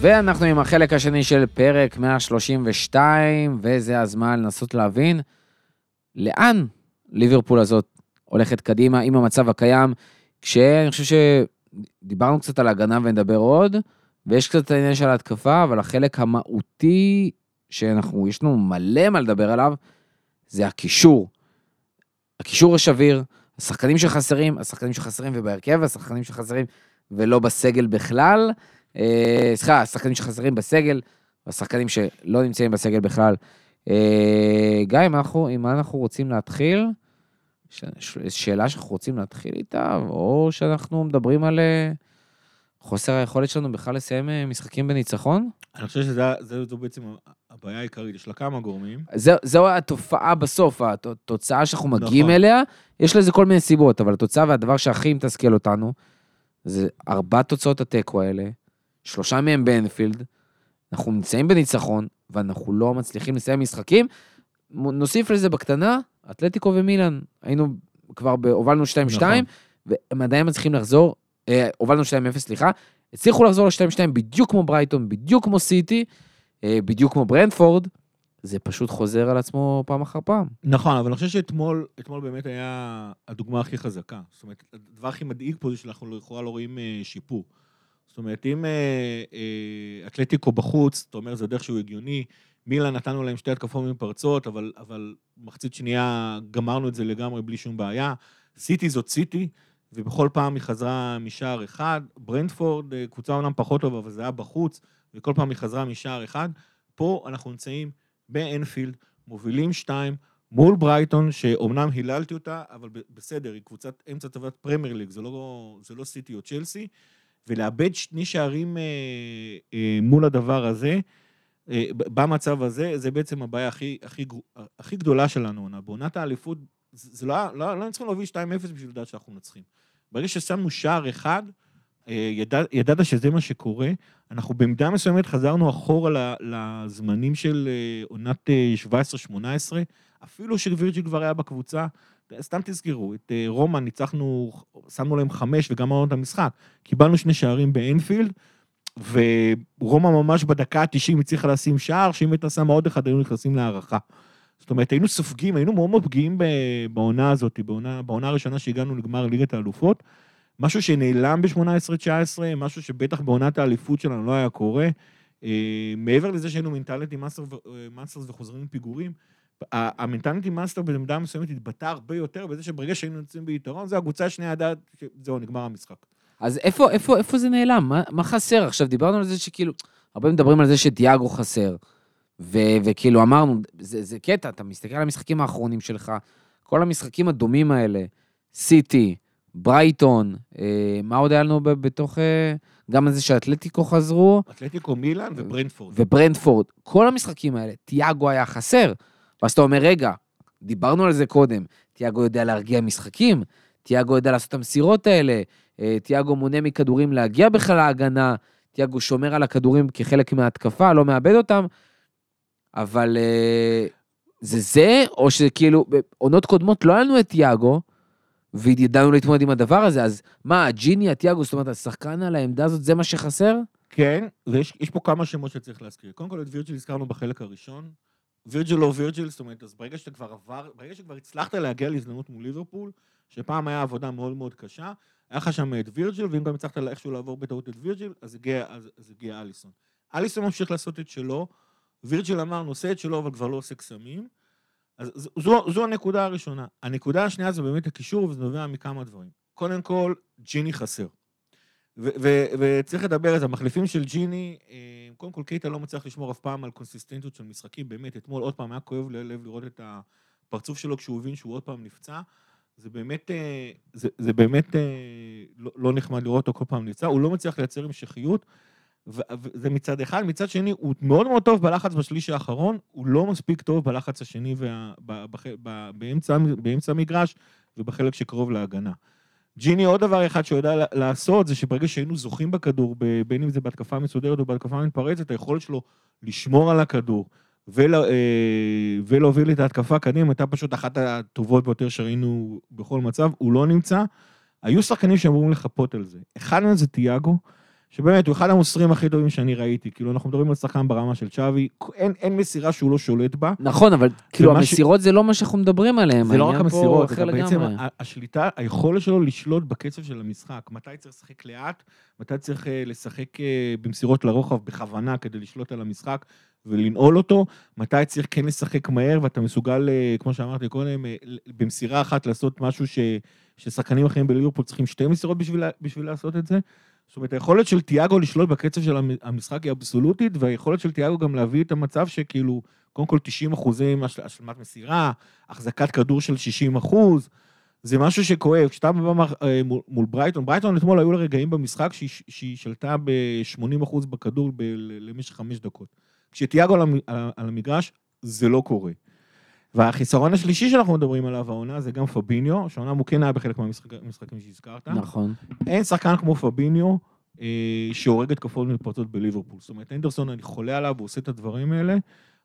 ואנחנו עם החלק השני של פרק 132, וזה הזמן לנסות להבין לאן ליברפול הזאת הולכת קדימה עם המצב הקיים, כשאני חושב שדיברנו קצת על ההגנה ונדבר עוד, ויש קצת את העניין של ההתקפה, אבל החלק המהותי שאנחנו, יש לנו מלא מה לדבר עליו, זה הקישור. הקישור השביר, השחקנים שחסרים, השחקנים שחסרים ובהרכב, השחקנים שחסרים ולא בסגל בכלל. אה, סליחה, השחקנים שחסרים בסגל, והשחקנים שלא נמצאים בסגל בכלל. אה, גיא, עם, אנחנו, מה אנחנו רוצים להתחיל? ש- שאלה שאנחנו רוצים להתחיל איתה, או שאנחנו מדברים על אה, חוסר היכולת שלנו בכלל לסיים אה, משחקים בניצחון? אני חושב שזו בעצם הבעיה העיקרית, יש לה כמה גורמים. זה, זו התופעה בסוף, התוצאה שאנחנו מגיעים נכון. אליה, יש לזה כל מיני סיבות, אבל התוצאה והדבר שהכי מתסכל אותנו, זה ארבע תוצאות התיקו האלה, שלושה מהם באנפילד, אנחנו נמצאים בניצחון, ואנחנו לא מצליחים לסיים משחקים. נוסיף לזה בקטנה, אתלטיקו ומילאן, היינו כבר, הובלנו 2-2, נכון. והם עדיין מצליחים לחזור, אה, הובלנו 2-0, סליחה, הצליחו לחזור ל-2-2 בדיוק כמו ברייטון, בדיוק כמו סיטי, אה, בדיוק כמו ברנדפורד, זה פשוט חוזר על עצמו פעם אחר פעם. נכון, אבל אני חושב שאתמול אתמול באמת היה הדוגמה הכי חזקה. זאת אומרת, הדבר הכי מדאיג פה זה שאנחנו לכאורה לא רואים אה, שיפור. זאת אומרת, אם אתלטיקו בחוץ, אתה אומר, זה דרך שהוא הגיוני, מילאן נתנו להם שתי התקפות מפרצות, אבל, אבל מחצית שנייה גמרנו את זה לגמרי בלי שום בעיה. סיטי זאת סיטי, ובכל פעם היא חזרה משער אחד. ברנדפורד, אה, קבוצה אומנם פחות טובה, אבל זה היה בחוץ, וכל פעם היא חזרה משער אחד. פה אנחנו נמצאים באנפילד, מובילים שתיים, מול ברייטון, שאומנם היללתי אותה, אבל בסדר, היא קבוצת אמצע טבעת פרמייר ליג, זה לא, זה לא סיטי או צ'לסי, ולאבד שני שערים אה, אה, מול הדבר הזה, אה, במצב הזה, זה בעצם הבעיה הכי, הכי, הכי גדולה שלנו. בעונת האליפות, זה, לא, היה- לא, לא היינו צריכים להוביל 2-0 בשביל לדעת שאנחנו מנצחים. ברגע ששמנו שער אחד, אה, ידע, ידעת שזה מה שקורה. אנחנו במידה מסוימת חזרנו אחורה לזמנים של אה, עונת אה, 17-18, אפילו שווירג'יל כבר היה בקבוצה. סתם תזכרו, את אה, רומא ניצחנו, שמנו להם חמש וגמרנו את המשחק. קיבלנו שני שערים באנפילד, ורומא ממש בדקה ה-90 הצליחה לשים שער, שאם הייתה שמה עוד אחד, היינו נכנסים להערכה. זאת אומרת, היינו סופגים, היינו מאוד מאוד פגיעים בעונה הזאת, בעונה, בעונה הראשונה שהגענו לגמר ליגת האלופות. משהו שנעלם ב-18-19, משהו שבטח בעונת האליפות שלנו לא היה קורה. אה, מעבר לזה שהיינו mentality monsters וחוזרים מפיגורים, ה mentality monster במידה מסוימת התבטא הרבה יותר בזה שברגע שהיינו יוצאים ביתרון, זה הקבוצה השנייה ידעת שזהו, נגמר המשחק. אז איפה, איפה, איפה זה נעלם? מה, מה חסר? עכשיו, דיברנו על זה שכאילו, הרבה מדברים על זה שתיאגו חסר, ו, וכאילו אמרנו, זה, זה קטע, אתה מסתכל על המשחקים האחרונים שלך, כל המשחקים הדומים האלה, סיטי, ברייטון, אה, מה עוד היה לנו ב- בתוך... אה, גם זה שאתלטיקו חזרו, אתלטיקו מילאן וברנדפורד. וברנדפורד, כל המשחקים האלה, תיאגו היה חסר. ואז אתה אומר, רגע, דיברנו על זה קודם, תיאגו יודע להרגיע משחקים, תיאגו יודע לעשות את המסירות האלה, אה, תיאגו מונע מכדורים להגיע בכלל להגנה, תיאגו שומר על הכדורים כחלק מההתקפה, לא מאבד אותם, אבל אה, זה זה, או שכאילו, בעונות קודמות לא היה לנו את תיאגו, וידענו להתמודד עם הדבר הזה, אז מה, הג'יני, התיאגו, זאת אומרת, השחקן על העמדה הזאת, זה מה שחסר? כן, ויש יש פה כמה שמות שצריך להזכיר. קודם כל את וירג'יל הזכרנו בחלק הראשון. וירג'יל לא וירג'יל, זאת אומרת, אז ברגע שאתה כבר עבר, ברגע שכבר הצלחת להגיע להזדמנות מול ליברפול, שפעם היה עבודה מאוד מאוד קשה, היה לך שם את וירג'יל, ואם גם הצלחת איכשהו לעבור בטעות את וירג'יל, אז הגיע, אז, אז הגיע אליסון. אליסון ממשיך לעשות את שלו, וירג'יל אמרנו, עושה את שלו, אבל כבר לא עושה קסמים. אז זו, זו הנקודה הראשונה. הנקודה השנייה זה באמת הקישור, וזה נובע מכמה דברים. קודם כל, ג'יני חסר. ו- ו- וצריך לדבר על זה, המחליפים של ג'יני, אה, קודם כל קייטה לא מצליח לשמור אף פעם על קונסיסטנטיות של משחקים, באמת, אתמול עוד פעם היה כואב ללב לראות את הפרצוף שלו כשהוא הבין שהוא עוד פעם נפצע. זה באמת, אה, זה, זה באמת אה, לא, לא נחמד לראות אותו כל פעם נפצע, הוא לא מצליח לייצר המשכיות, וזה מצד אחד. מצד שני, הוא מאוד מאוד טוב בלחץ בשליש האחרון, הוא לא מספיק טוב בלחץ השני וה, ב, ב, ב, באמצע, באמצע המגרש ובחלק שקרוב להגנה. ג'יני, עוד דבר אחד שהוא יודע לעשות, זה שברגע שהיינו זוכים בכדור, בין אם זה בהתקפה מסודרת או בהתקפה מתפרצת, היכולת שלו לשמור על הכדור ולה, אה, ולהוביל את ההתקפה קדימה, הייתה פשוט אחת הטובות ביותר שראינו בכל מצב, הוא לא נמצא. היו שחקנים שאמורים לחפות על זה. אחד מהם זה תיאגו, שבאמת הוא אחד המוסרים הכי טובים שאני ראיתי. כאילו, אנחנו מדברים על שחקן ברמה של צ'אבי, אין, אין מסירה שהוא לא שולט בה. נכון, אבל כאילו המסירות ש... זה לא מה שאנחנו מדברים עליהן. זה לא רק המסירות, זה בעצם השליטה, היכולת שלו לשלוט בקצב של המשחק. מתי צריך לשחק לאט, מתי צריך אה, לשחק אה, במסירות לרוחב בכוונה כדי לשלוט על המשחק ולנעול אותו, מתי צריך כן לשחק מהר, ואתה מסוגל, אה, כמו שאמרתי קודם, במסירה אחת לעשות משהו ש... ששחקנים אחרים בליברפול צריכים שתי מסירות בשביל, בשביל לעשות את זה. זאת אומרת, היכולת של תיאגו לשלוט בקצב של המשחק היא אבסולוטית, והיכולת של תיאגו גם להביא את המצב שכאילו, קודם כל 90 אחוזים השלמת מסירה, החזקת כדור של 60 אחוז, זה משהו שכואב. כשאתה בא אה, מול ברייטון, ברייטון אתמול היו לה רגעים במשחק שהיא, שלטה ב-80 אחוז בכדור ב- למשך חמש דקות. כשתיאגו על המגרש, זה לא קורה. והחיסרון השלישי שאנחנו מדברים עליו העונה זה גם פביניו, שהעונה הוא כן היה בחלק מהמשחקים שהזכרת. נכון. אין שחקן כמו פביניו אה, שהורג התקפות מתפרצות בליברפול. זאת אומרת, אנדרסון, אני חולה עליו, הוא עושה את הדברים האלה,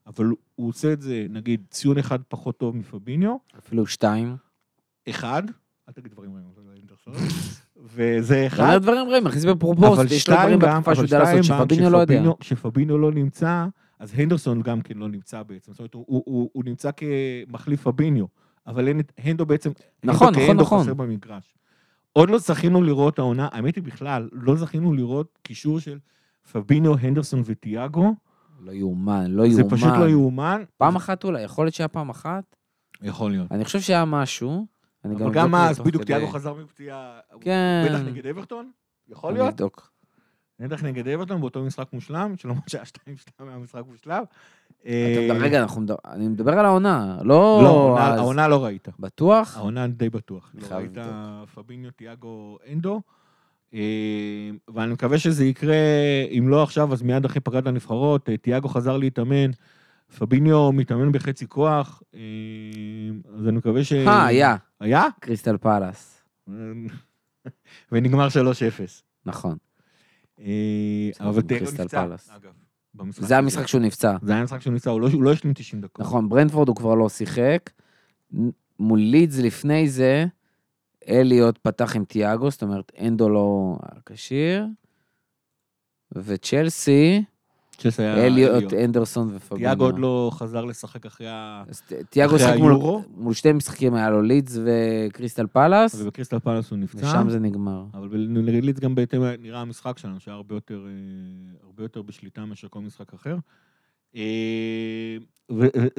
אבל הוא עושה את זה, נגיד, ציון אחד פחות טוב מפביניו. אפילו שתיים. אחד, אל תגיד דברים רעים, לא אנדרסון. וזה אחד. לא דברים רעים, מכניס בפרופורט, בתקופה שהוא יודע לעשות, שפביניו לא יודע. כשפביניו לא נמצא, אז הנדרסון גם כן לא נמצא בעצם, זאת אומרת, הוא, הוא, הוא, הוא נמצא כמחליף פביניו, אבל אין, הנדו בעצם, נכון, הנדו נכון, נכון. חסר במגרש. עוד לא זכינו לראות העונה, האמת היא בכלל, לא זכינו לראות קישור של פביניו, הנדרסון וטיאגו. לא יאומן, לא יאומן. זה פשוט לא יאומן. פעם אחת אולי, יכול להיות שהיה פעם אחת? יכול להיות. אני חושב שהיה משהו. אבל גם אז, בדיוק, טיאגו חזר מפציעה, כן. בטח נגד אברטון, יכול להיות. אני נדח נגד אברטון באותו משחק מושלם, שלמרות שהיה 2-2 היה משחק מושלם. אה, רגע, אני מדבר על העונה, לא... לא, העונה לא ראית. בטוח? העונה די בטוח. לא ראית פביניו, תיאגו, אנדו. אה, ואני מקווה שזה יקרה, אם לא עכשיו, אז מיד אחרי פגרת הנבחרות. אה, תיאגו חזר להתאמן, פביניו מתאמן בחצי כוח, אז אני מקווה ש... אה, היה. היה? קריסטל פאלאס. ונגמר 3-0. נכון. אה, אבל תיאגו נפצע, אגב. זה המשחק שהוא נפצע. זה היה המשחק שהוא נפצע, הוא לא השלים 90 דקות. נכון, ברנדפורד הוא כבר לא שיחק. מול לידס לפני זה, אליוט פתח עם תיאגו, זאת אומרת, אנדו לא כשיר. וצ'לסי, אליוט, אנדרסון ופבינו. תיאגו עוד לא חזר לשחק אחרי היורו. מול שתי משחקים היה לו לידס וקריסטל פלאס. ובקריסטל פלאס הוא נפצע. ושם זה נגמר. אבל נגד לידס גם בהתאם נראה המשחק שלנו, שהיה הרבה יותר, אה, הרבה יותר בשליטה מאשר כל משחק אחר. אה,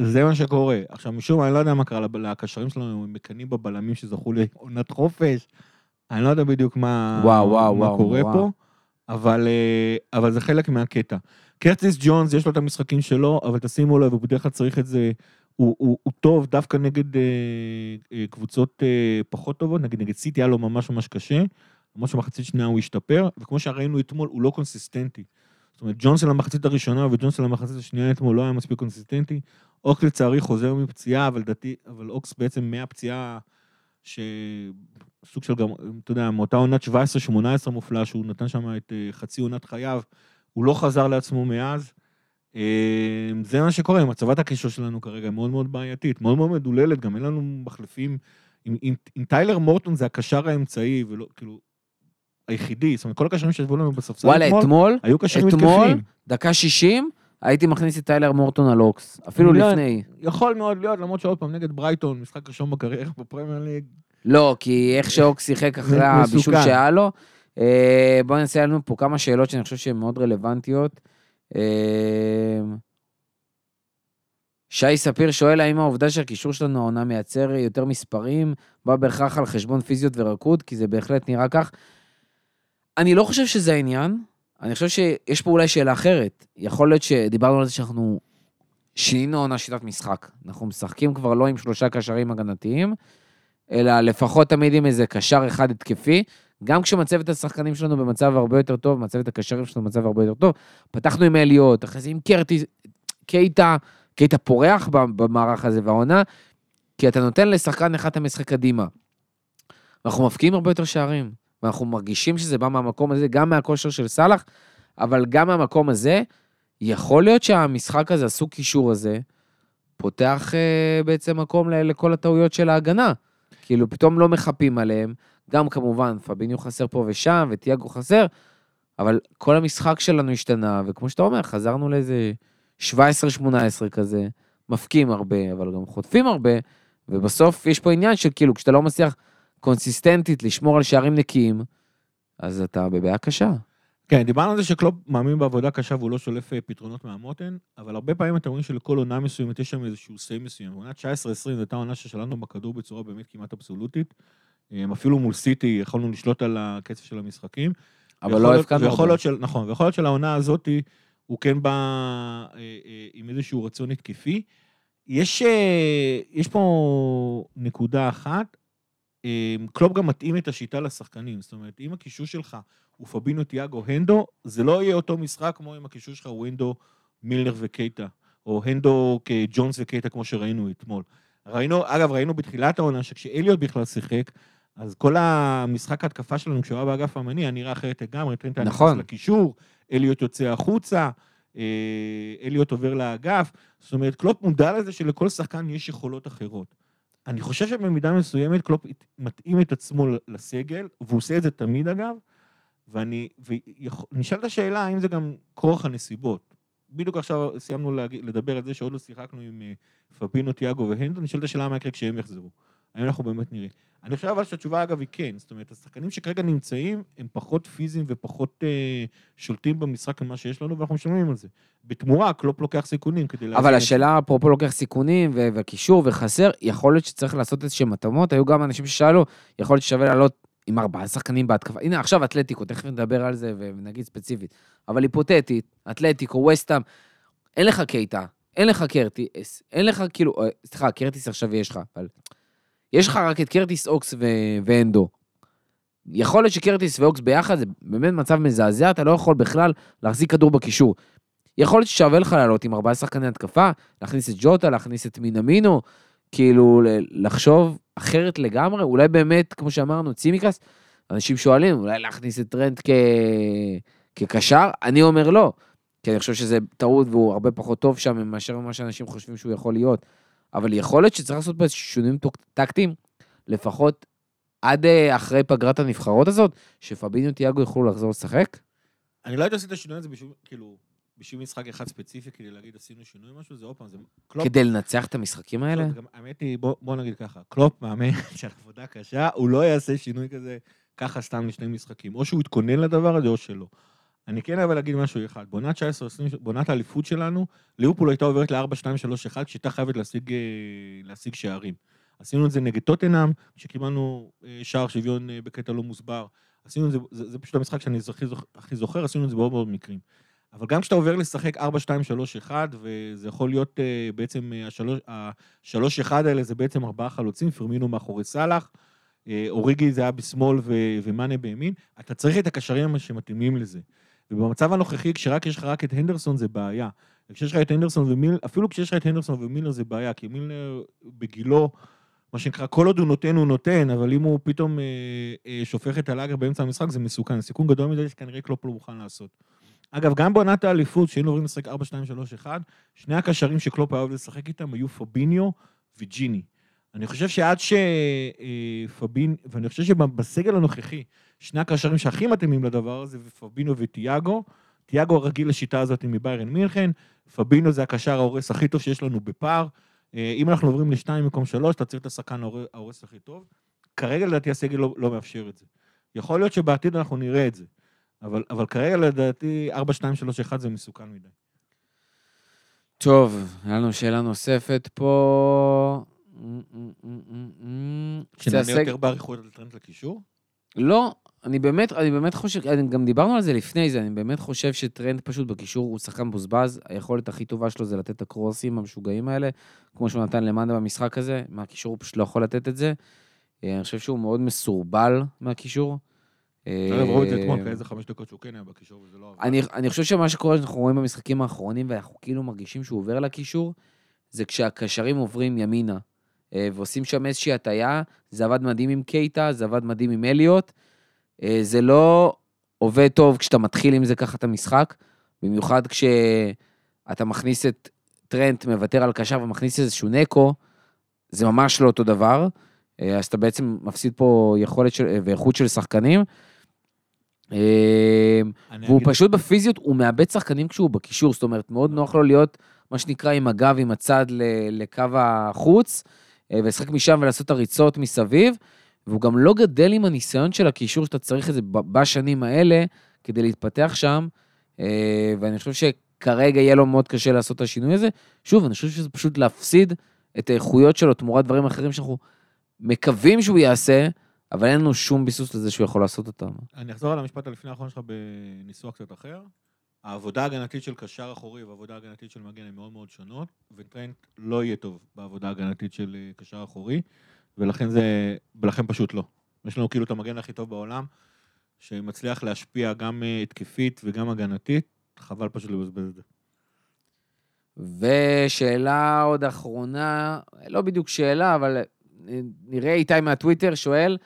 וזה מה שקורה. עכשיו, משום מה, אני לא יודע מה קרה לקשרים שלנו, הם מקנאים בבלמים שזכו לעונת חופש. אני לא יודע בדיוק מה, וואו, וואו, מה וואו, קורה וואו. פה, אבל, אה, אבל זה חלק מהקטע. קרטיס ג'ונס, יש לו את המשחקים שלו, אבל תשימו לב, הוא בדרך כלל צריך את זה, הוא, הוא, הוא טוב דווקא נגד אה, אה, קבוצות אה, פחות טובות, נגיד נגד סיטי היה לו ממש ממש קשה, למרות שמחצית שנייה הוא השתפר, וכמו שראינו אתמול, הוא לא קונסיסטנטי. זאת אומרת, ג'ונס למחצית הראשונה וג'ונס למחצית השנייה אתמול לא היה מספיק קונסיסטנטי. אוקס לצערי חוזר מפציעה, אבל דתי, אבל אוקס בעצם מהפציעה, שסוג של גם, אתה יודע, מאותה עונת 17-18 מופלאה, שהוא נתן שם את אה, חצי עונת חייו, הוא לא חזר לעצמו מאז. אה, זה מה שקורה, מצבת הקשר שלנו כרגע מאוד מאוד בעייתית, מאוד מאוד מדוללת, גם אין לנו מחליפים. עם, עם, עם טיילר מורטון זה הקשר האמצעי, ולא, כאילו, היחידי, זאת אומרת, כל הקשרים שישבו לנו בספסל וואלה, אתמול, היו קשרים אתמול, מתקפים. דקה 60, הייתי מכניס את טיילר מורטון על אוקס, אפילו לא, לפני. יכול מאוד להיות, למרות שעוד פעם, נגד ברייטון, משחק ראשון בקריירה בפרמייר ליג. לא, כי איך שאוקס שיחק אחרי הבישול. שהיה לו. אה, בואו נעשה לנו פה כמה שאלות שאני חושב שהן מאוד רלוונטיות. אה, שי ספיר שואל האם העובדה שהקישור שלנו העונה מייצר יותר מספרים, בא בהכרח על חשבון פיזיות ורקוד, כי זה בהחלט נראה כך. אני לא חושב שזה העניין, אני חושב שיש פה אולי שאלה אחרת. יכול להיות שדיברנו על זה שאנחנו שינינו עונה שיטת משחק. אנחנו משחקים כבר לא עם שלושה קשרים הגנתיים, אלא לפחות תמיד עם איזה קשר אחד התקפי. גם כשמצבת השחקנים שלנו במצב הרבה יותר טוב, מצבת הקשרים שלנו במצב הרבה יותר טוב, פתחנו עם אליוט, אחרי זה עם קרטיס, קייטה, קייטה פורח במערך הזה, והעונה, כי אתה נותן לשחקן אחד את המשחק קדימה. אנחנו מפקיעים הרבה יותר שערים, ואנחנו מרגישים שזה בא מהמקום הזה, גם מהכושר של סאלח, אבל גם מהמקום הזה, יכול להיות שהמשחק הזה, הסוג קישור הזה, פותח אה, בעצם מקום לכל הטעויות של ההגנה. כאילו, פתאום לא מחפים עליהם. גם כמובן, פביניו חסר פה ושם, וטיאגו חסר, אבל כל המשחק שלנו השתנה, וכמו שאתה אומר, חזרנו לאיזה 17-18 כזה, מפקים הרבה, אבל גם חוטפים הרבה, ובסוף יש פה עניין של כאילו, כשאתה לא מצליח קונסיסטנטית לשמור על שערים נקיים, אז אתה בבעיה קשה. כן, דיברנו על זה שקלופ מאמין בעבודה קשה והוא לא שולף אה, פתרונות מהמותן, אבל הרבה פעמים אתם רואים שלכל עונה מסוימת יש שם איזשהו סי מסוים. עונה 19-20 זו הייתה עונה ששלטנו בכדור בצורה באמת כמעט אבסולוטית. אה, אפילו מול סיטי יכולנו לשלוט על הקצב של המשחקים. אבל לא הבקענו ויכול. להיות של, נכון, ויכול להיות שלעונה הזאת הוא כן בא אה, אה, עם איזשהו רצון התקפי. יש, אה, יש פה נקודה אחת, אה, קלופ גם מתאים את השיטה לשחקנים. זאת אומרת, אם הקישור שלך הוא פבינו, תיאגו, הנדו, זה לא יהיה אותו משחק כמו אם הקישור שלך הוא הנדו, מילנר וקייטה, או הנדו כג'ונס וקייטה כמו שראינו אתמול. ראינו, אגב, ראינו בתחילת העונה שכשאליוט בכלל שיחק, אז כל המשחק ההתקפה שלנו, כשהוא היה באגף הימני, היה נראה אחרת לגמרי, טרנט היה נכנס נכון. לקישור, אליוט יוצא החוצה, אה, אליוט עובר לאגף. זאת אומרת, קלופ מודע לזה שלכל שחקן יש יכולות אחרות. אני חושב שבמידה מסוימת קלופ מתאים את עצמו לסגל, והוא עושה את זה תמיד אגב, ואני, ונשאלת השאלה האם זה גם כורח הנסיבות. בדיוק עכשיו סיימנו לדבר על זה שעוד לא שיחקנו עם אה, פבינו, תיאגו והנדו, נשאלת השאלה מה יקרה כשהם יחזרו. האם אנחנו באמת נראה. אני חושב אבל שהתשובה אגב היא כן, זאת אומרת, השחקנים שכרגע נמצאים הם פחות פיזיים ופחות אה, שולטים במשחק ממה שיש לנו, ואנחנו משלמים על זה. בתמורה, קלופ לוקח סיכונים כדי לאזן אבל. השאלה, אפרופו לוקח סיכונים ו- וקישור וחסר, יכול להיות שצריך לעשות איזשהם התאמות, היו גם אנשים ששאלו, יכול להיות ששווה לעלות עם ארבעה שחקנים בהתקפה. הנה, עכשיו אתלטיקו, תכף נדבר על זה ונגיד ספציפית. אבל היפותטית, אתלטיקו, וסטאם, אין לך קייטה, אין לך קרטיס, אין לך כאילו, אה, סליחה, קרטיס עכשיו יש לך, אבל... יש לך רק את קרטיס אוקס ו- ואנדו. יכול להיות שקרטיס ואוקס ביחד זה באמת מצב מזעזע, אתה לא יכול בכלל להחזיק כדור בקישור. יכול להיות ששווה לך לעלות עם ארבעה שחקני התקפה, להכניס את ג'וטה, להכניס את מינמינו, כאילו לחשוב אחרת לגמרי, אולי באמת, כמו שאמרנו, צימקס, אנשים שואלים, אולי להכניס את טרנט כ... כקשר? אני אומר לא, כי אני חושב שזה טעות והוא הרבה פחות טוב שם מאשר מה שאנשים חושבים שהוא יכול להיות. אבל יכול להיות שצריך לעשות פה שינויים טקטיים, לפחות עד אה, אחרי פגרת הנבחרות הזאת, שפביניו ותיאגו יוכלו לחזור לשחק? אני לא הייתי עושה את השינוי הזה בשביל, כאילו, בשביל משחק אחד ספציפי, כדי להגיד עשינו שינוי משהו, זה עוד פעם, זה קלופ. כדי לנצח את המשחקים האלה? גם, האמת היא, בוא, בוא נגיד ככה, קלופ מאמן של עבודה קשה, הוא לא יעשה שינוי כזה ככה סתם לשני משחקים. או שהוא יתכונן לדבר הזה או שלא. אני כן אבל אגיד משהו אחד, בעונת 19-20, בעונת האליפות שלנו, ליברפול הייתה עוברת ל-4-2-3-1 כשהייתה חייבת להשיג, אה, להשיג שערים. עשינו את זה נגד טוטנאם, שקיבלנו אה, שער שוויון אה, בקטע לא מוסבר. עשינו את זה, זה, זה פשוט המשחק שאני הכי זוכר, הכי זוכר, עשינו את זה בעוד מאוד מקרים. אבל גם כשאתה עובר לשחק 4-2-3-1, וזה יכול להיות בעצם uh, השלוש-אחד האלה, זה בעצם ארבעה חלוצים, פרמינו מאחורי סאלח, אוריגי זה היה בשמאל ו- ומאנה בימין, אתה צריך את הקשרים שמתאימים לזה. ובמצב הנוכחי, כשרק יש לך רק את הנדרסון, זה בעיה. כשיש לך את הנדרסון ומילנר, אפילו כשיש לך את הנדרסון ומילנר זה בעיה, כי מילנר בגילו, מה שנקרא, כל עוד הוא נותן, הוא נותן, אבל אם הוא פתאום אה, אה, שופך את הלאגר באמצע המשחק, זה מסוכן. סיכון גדול מדי שכנראה קלופ לא מוכן לעשות. אגב, גם בעונת האליפות, שהיינו עוברים לשחק 4, 2, 3, 1, שני הקשרים שקלופ היה אוהב לשחק איתם היו פביניו וג'יני. אני חושב שעד שפבין, ואני חושב שבסגל הנוכחי, שני הקשרים שהכי מתאימים לדבר הזה, זה פבינו וטיאגו. טיאגו רגיל לשיטה הזאת מביירן מינכן, פבינו זה הקשר ההורס הכי טוב שיש לנו בפער. אה, אם אנחנו עוברים לשתיים במקום שלוש, אתה צריך את השחקן ההור- ההורס הכי טוב. כרגע לדעתי הסגל לא, לא מאפשר את זה. יכול להיות שבעתיד אנחנו נראה את זה, אבל, אבל כרגע לדעתי 4, 2, 3, 1 זה מסוכן מדי. טוב, היה לנו שאלה נוספת פה. שנענה יותר באריכות על טרנט לקישור? לא, אני באמת, אני באמת חושב, אני גם דיברנו על זה לפני זה, אני באמת חושב שטרנט פשוט בקישור הוא שחקן מבוזבז, היכולת הכי טובה שלו זה לתת את הקרוסים המשוגעים האלה, כמו שהוא נתן למאנה במשחק הזה, מהקישור הוא פשוט לא יכול לתת את זה. אה, אני חושב שהוא מאוד מסורבל מהקישור. אה, אגב, ראו את זה אתמול, כאיזה חמש דקות שהוא כן היה בקישור וזה לא. אני, אני חושב שמה שקורה, שאנחנו רואים במשחקים האחרונים, ואנחנו כאילו מרגישים שהוא עובר לקישור, זה כשהקשרים עוברים ימינה, אה, ועושים שם איזושהי הטיה, זה עבד מדהים עם קייטה, זה עבד מדהים עם אליוט. אה, זה לא עובד טוב כשאתה מתחיל עם זה ככה את המשחק, במיוחד כשאתה מכניס את טרנט, מוותר על קשר ומכניס איזשהו נקו, זה ממש לא אותו דבר. אה, אז אתה בעצם מפסיד פה יכולת של, אה, ואיכות של שחקנים. והוא אגיד- פשוט בפיזיות, הוא מאבד שחקנים כשהוא בקישור, זאת אומרת, מאוד נוח לו להיות, מה שנקרא, עם הגב, עם הצד לקו החוץ, ולשחק משם ולעשות את הריצות מסביב, והוא גם לא גדל עם הניסיון של הקישור שאתה צריך את זה בשנים האלה, כדי להתפתח שם, אה, ואני חושב שכרגע יהיה לו מאוד קשה לעשות את השינוי הזה. שוב, אני חושב שזה פשוט להפסיד את האיכויות שלו תמורת דברים אחרים שאנחנו מקווים שהוא יעשה, אבל אין לנו שום ביסוס לזה שהוא יכול לעשות אותם. אני אחזור על המשפט הלפני האחרון שלך בניסוח קצת אחר. העבודה ההגנתית של קשר אחורי והעבודה ההגנתית של מגן הן מאוד מאוד שונות, וטרנט לא יהיה טוב בעבודה ההגנתית של אה, קשר אחורי, ולכן זה, ולכן פשוט לא. יש לנו כאילו את המגן הכי טוב בעולם, שמצליח להשפיע גם אה, התקפית וגם הגנתית, חבל פשוט לבזבז את זה. ושאלה עוד אחרונה, לא בדיוק שאלה, אבל אה, נראה איתי מהטוויטר שואל,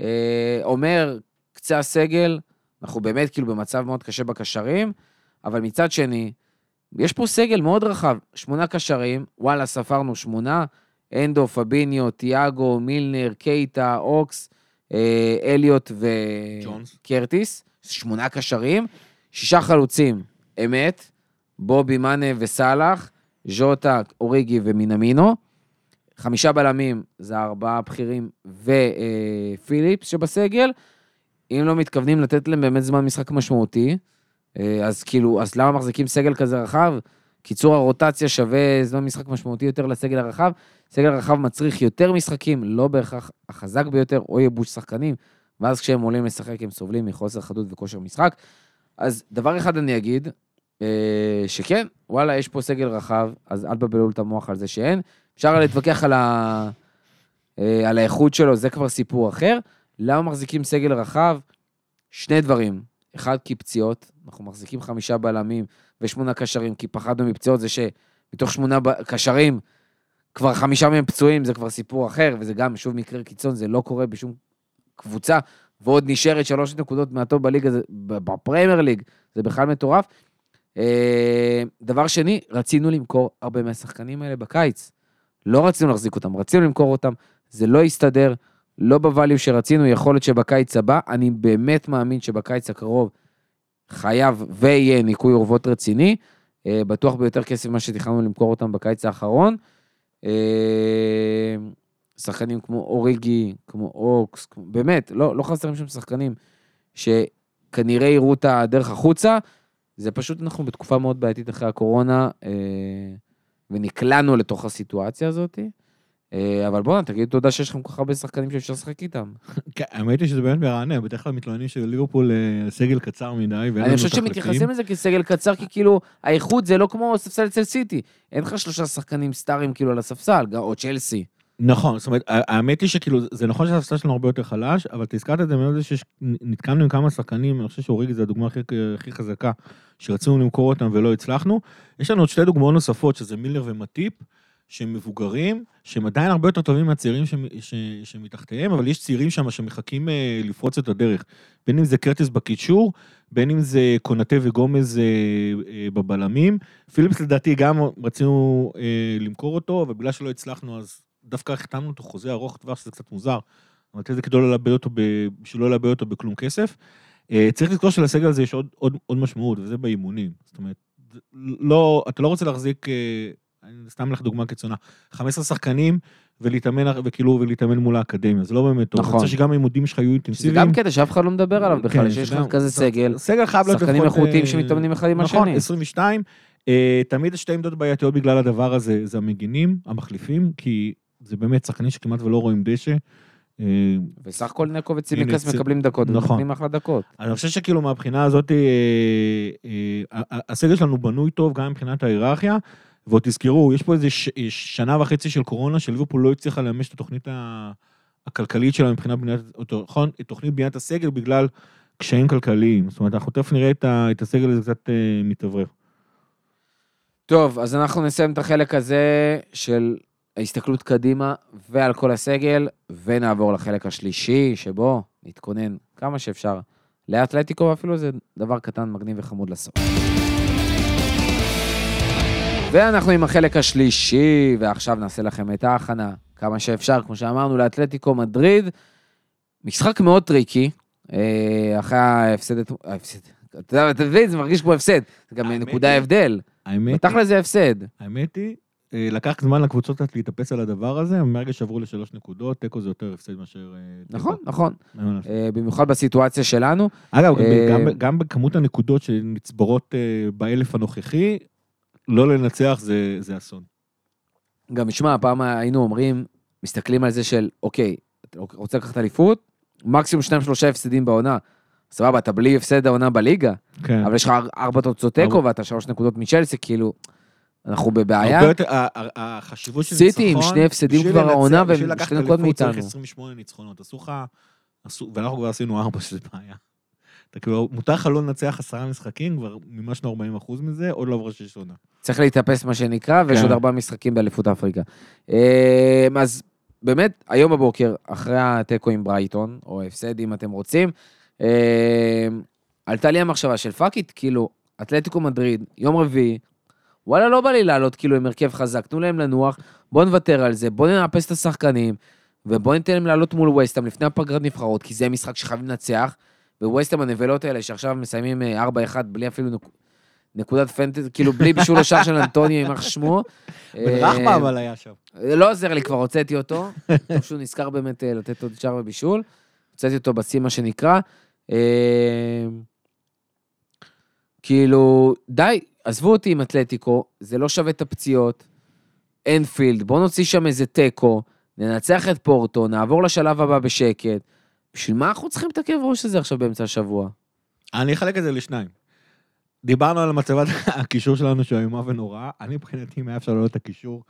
אה, אומר, קצה הסגל, אנחנו באמת כאילו במצב מאוד קשה בקשרים, אבל מצד שני, יש פה סגל מאוד רחב, שמונה קשרים, וואלה, ספרנו שמונה, אנדו, פביניו, תיאגו, מילנר, קייטה, אוקס, אה, אליוט. וקרטיס, שמונה קשרים, שישה חלוצים, אמת, בובי מאנה וסאלח, ז'וטה, אוריגי ומינמינו. חמישה בלמים זה הארבעה הבכירים ופיליפס שבסגל. אם לא מתכוונים לתת להם באמת זמן משחק משמעותי, אה, אז כאילו, אז למה מחזיקים סגל כזה רחב? קיצור הרוטציה שווה זמן משחק משמעותי יותר לסגל הרחב. סגל הרחב מצריך יותר משחקים, לא בהכרח החזק ביותר, או ייבוש שחקנים, ואז כשהם עולים לשחק הם סובלים מחוסר חדות וכושר משחק. אז דבר אחד אני אגיד, אה, שכן, וואלה, יש פה סגל רחב, אז אל תבלבלו את המוח על זה שאין. אפשר להתווכח על, ה... אה, על האיכות שלו, זה כבר סיפור אחר. למה מחזיקים סגל רחב? שני דברים. אחד, כי פציעות, אנחנו מחזיקים חמישה בלמים ושמונה קשרים, כי פחדנו מפציעות, זה שמתוך שמונה ב- קשרים, כבר חמישה מהם פצועים, זה כבר סיפור אחר, וזה גם, שוב, מקרה קיצון, זה לא קורה בשום קבוצה, ועוד נשארת שלוש נקודות מהטוב בליגה, זה- ב- בפרמייר ליג, זה בכלל מטורף. אה, דבר שני, רצינו למכור הרבה מהשחקנים האלה בקיץ. לא רצינו להחזיק אותם, רצינו למכור אותם, זה לא יסתדר, לא בvalue שרצינו, יכול להיות שבקיץ הבא, אני באמת מאמין שבקיץ הקרוב חייב ויהיה ניקוי אורוות רציני, אה, בטוח ביותר כסף ממה שתכננו למכור אותם בקיץ האחרון. אה, שחקנים כמו אוריגי, כמו אוקס, כמו, באמת, לא, לא חסרים שם שחקנים שכנראה יראו את הדרך החוצה. זה פשוט, אנחנו בתקופה מאוד בעייתית אחרי הקורונה, אה, ונקלענו לתוך הסיטואציה הזאת. אה, אבל בואנה, תגידו תודה שיש לכם כל כך הרבה שחקנים שאפשר לשחק איתם. כן, האמת היא שזה באמת מרענן, בדרך כלל מתלוננים שליברפול אה, סגל קצר מדי, אני חושב. שמתייחסים לזה כסגל קצר, כי כאילו, האיכות זה לא כמו ספסל אצל סיטי. אין לך שלושה שחקנים סטארים כאילו על הספסל, או צ'לסי. נכון, זאת אומרת, האמת היא שכאילו, זה נכון שהספסל שלנו הרבה יותר חלש, אבל אתה הזכרת את זה מאוד זה שנתקענו עם כמה שחקנים, אני חושב שאוריגי זה הדוגמה הכי, הכי חזקה, שרצינו למכור אותם ולא הצלחנו. יש לנו עוד שתי דוגמאות נוספות, שזה מילר ומטיפ, שהם מבוגרים, שהם עדיין הרבה יותר טובים מהצעירים שמ- ש- שמתחתיהם, אבל יש צעירים שם שמחכים אה, לפרוץ את הדרך. בין אם זה קרטיס בקישור, בין אם זה קונטה וגומז אה, אה, בבלמים. פיליפס לדעתי גם רצינו אה, למכור אותו, אבל בגלל שלא הצלחנו אז דווקא החתמנו אותו חוזה ארוך טווח, שזה קצת מוזר, אבל זה כדי לא לאבד אותו, בשביל לא לאבד אותו בכלום כסף. אה, צריך לזכור שלסגל הזה יש עוד, עוד, עוד משמעות, וזה באימונים. זאת אומרת, לא, אתה לא רוצה להחזיק, אה, סתם לך דוגמה קיצונה, 15 שחקנים ולהתאמן, וכאילו, ולהתאמן מול האקדמיה, זה לא באמת טוב. נכון. אני רוצה שגם העימודים שלך יהיו אינטנסיביים. גם קטע שאף אחד לא מדבר עליו בכלל, כן, שיש לך כזה סגל, סגל חייב להיות שחקנים איכותיים אה, שמתאמנים אחד עם נכון, השני. 22. אה, תמיד יש שתי עמדות בעייתיות בגלל הדבר הזה, זה המגינים, המחליפים, כי זה באמת שחקנים שכמעט ולא רואים דשא. אה, וסך הכל נקו וצימקס מקבלים דקות, נכון. ומקבלים אחלה דקות. אני חושב שכאילו מהבחינה הזאת, אה, הסגל שלנו בנוי טוב גם מבחינת ההיררכיה, ועוד תזכרו, יש פה איזה ש- שנה וחצי של קורונה, שליברפול לא הצליחה לממש את התוכנית ה- הכלכלית שלה מבחינת בניית, נכון, את תוכנית בניית הסגל בגלל קשיים כלכליים. זאת אומרת, אנחנו תכף נראה את ה- את הסגל הזה קצת אה, מתאוורר. טוב, אז אנחנו נסיים את החלק הזה של ההסתכלות קדימה ועל כל הסגל, ונעבור לחלק השלישי, שבו נתכונן כמה שאפשר לאתלטיקו, ואפילו זה דבר קטן, מגניב וחמוד לסוף. ואנחנו עם החלק השלישי, ועכשיו נעשה לכם את ההכנה כמה שאפשר, כמו שאמרנו, לאתלטיקו מדריד. משחק מאוד טריקי, אה, אחרי ההפסד, ההפסד, אתה יודע, אתה מבין, זה מרגיש כמו הפסד, זה גם נקודה היא- הבדל. האמת, בתכל'ס זה הפסד. האמת היא, אה, לקח זמן לקבוצות קצת להתאפס על הדבר הזה, מהרגע שעברו לשלוש נקודות, תיקו זה יותר הפסד מאשר... אה. נכון, נכון. אה, במיוחד בסיטואציה שלנו. אגב, גם- בכמות הנקודות שנצברות באלף הנוכחי, לא לנצח זה, זה אסון. גם, שמע, פעם היינו אומרים, מסתכלים על זה של, אוקיי, אתה רוצה לקחת אליפות? מקסימום שניים שלושה הפסדים בעונה. סבבה, אתה בלי הפסד העונה בליגה, כן. אבל יש לך אר- ארבע תוצאות תיקו ואתה שלוש נקודות מצ'לסי, כאילו, אנחנו בבעיה. הרבה יותר, החשיבות של סיטי עם ניצחון, שני הפסדים בשביל כבר העונה בשביל והם לקחת שתי נקודות אליפות צריך מאיתנו. 28 ניצחונות, עשו לך, ואנחנו כבר עשינו ארבע, שזה בעיה. אתה כאילו, מותר לך לא לנצח עשרה משחקים, כבר מימשנו 40 אחוז מזה, עוד לא עברה שש עונה. צריך להתאפס מה שנקרא, ויש כן. עוד ארבעה משחקים באליפות אפריקה. אה, אז באמת, היום בבוקר, אחרי התיקו עם ברייטון, או הפסד אם אתם רוצים, אה, עלתה לי המחשבה של fuck it, כאילו, אתלטיקו מדריד, יום רביעי, וואלה, לא בא לי לעלות כאילו עם הרכב חזק, תנו להם לנוח, בואו נוותר על זה, בואו נאפס את השחקנים, ובואו ניתן להם לעלות מול ווסטהאם לפני הפגרת נבחרות, כי זה משחק שחייבים לנצח, וווסטהאם הנבלות האלה שעכשיו מסיימים אה, 4-1 בלי אפילו נק... נקודת פנטזי, כאילו בלי בישול השער של אנטוניו, יימח שמו. בן אה, רחמה אבל היה שם. לא עוזר לי, כבר הוצאתי אותו. טוב שהוא נזכר באמת אה, לתת עוד שער ובישול. הוצאתי אותו בשיא, מה שנקרא. אה, כאילו, די, עזבו אותי עם אתלטיקו, זה לא שווה את הפציעות. אנפילד, בואו נוציא שם איזה תיקו, ננצח את פורטו, נעבור לשלב הבא בשקט. בשביל מה אנחנו צריכים את הכאב ראש הזה עכשיו באמצע השבוע? אני אחלק את זה לשניים. דיברנו על מצבת הקישור שלנו שהוא איומה ונוראה. אני מבחינתי, אם היה אפשר לעלות את הקישור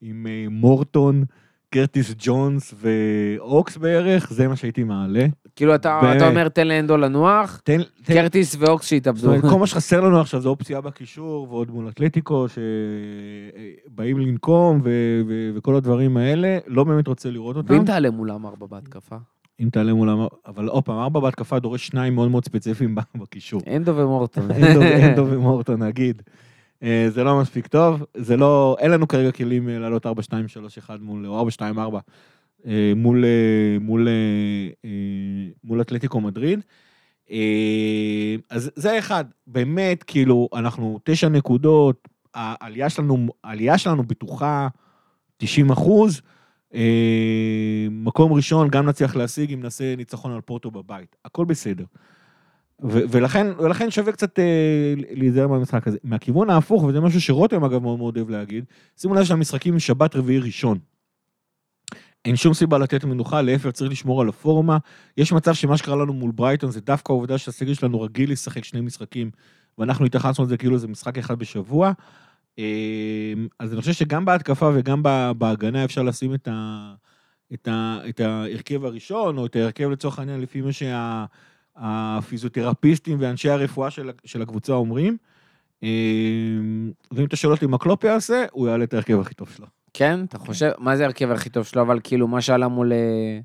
עם אה, מורטון, קרטיס ג'ונס ואוקס בערך, זה מה שהייתי מעלה. כאילו, אתה, באמת. אתה אומר, תן לאנדו לנוח, תן, תן, קרטיס ואוקס שיתאבדו. כל מה שחסר לנו עכשיו זה אופציה בקישור, ועוד מול אתלטיקו, שבאים לנקום, ו- ו- וכל הדברים האלה, לא באמת רוצה לראות אותם. ואם תעלה מולם ארבע בהתקפה? אם תעלה מולם, אבל עוד פעם, ארבע בהתקפה דורש שניים מאוד מאוד ספציפיים בקישור. אנדו ומורטון. אנדו, ומורטון, נגיד. אה, זה לא מספיק טוב, זה לא, אין לנו כרגע כלים אה, לעלות 4, 2, 3, 1 מול, או 4, 2, 4, אה, מול, מול, מול אתלטיקו מדריד. אז זה אחד, באמת, כאילו, אנחנו תשע נקודות, העלייה שלנו, העלייה שלנו בטוחה 90 אחוז. אה, מקום ראשון, גם נצליח להשיג אם נעשה ניצחון על פורטו בבית. הכל בסדר. ו- ולכן, ולכן שווה קצת אה, להיזהר מהמשחק הזה. מהכיוון ההפוך, וזה משהו שרותם אגב מאוד מאוד אוהב להגיד, שימו לב שהמשחקים שבת רביעי ראשון. אין שום סיבה לתת מנוחה, להפך צריך לשמור על הפורמה. יש מצב שמה שקרה לנו מול ברייטון זה דווקא העובדה שהסגל שלנו רגיל לשחק שני משחקים, ואנחנו התייחסנו לזה כאילו זה משחק אחד בשבוע. אה, אז אני חושב שגם בהתקפה וגם בהגנה אפשר לשים את, ה, את, ה, את ההרכב הראשון, או את ההרכב לצורך העניין לפי מה שהפיזיותרפיסטים ואנשי הרפואה של, של הקבוצה אומרים. אה, ואם אתה שואל אותי מה קלופ יעשה, הוא יעלה את ההרכב הכי טוב שלו. כן? אתה חושב, מה זה ההרכב הכי טוב שלו, אבל כאילו, מה שעלה מול... אה,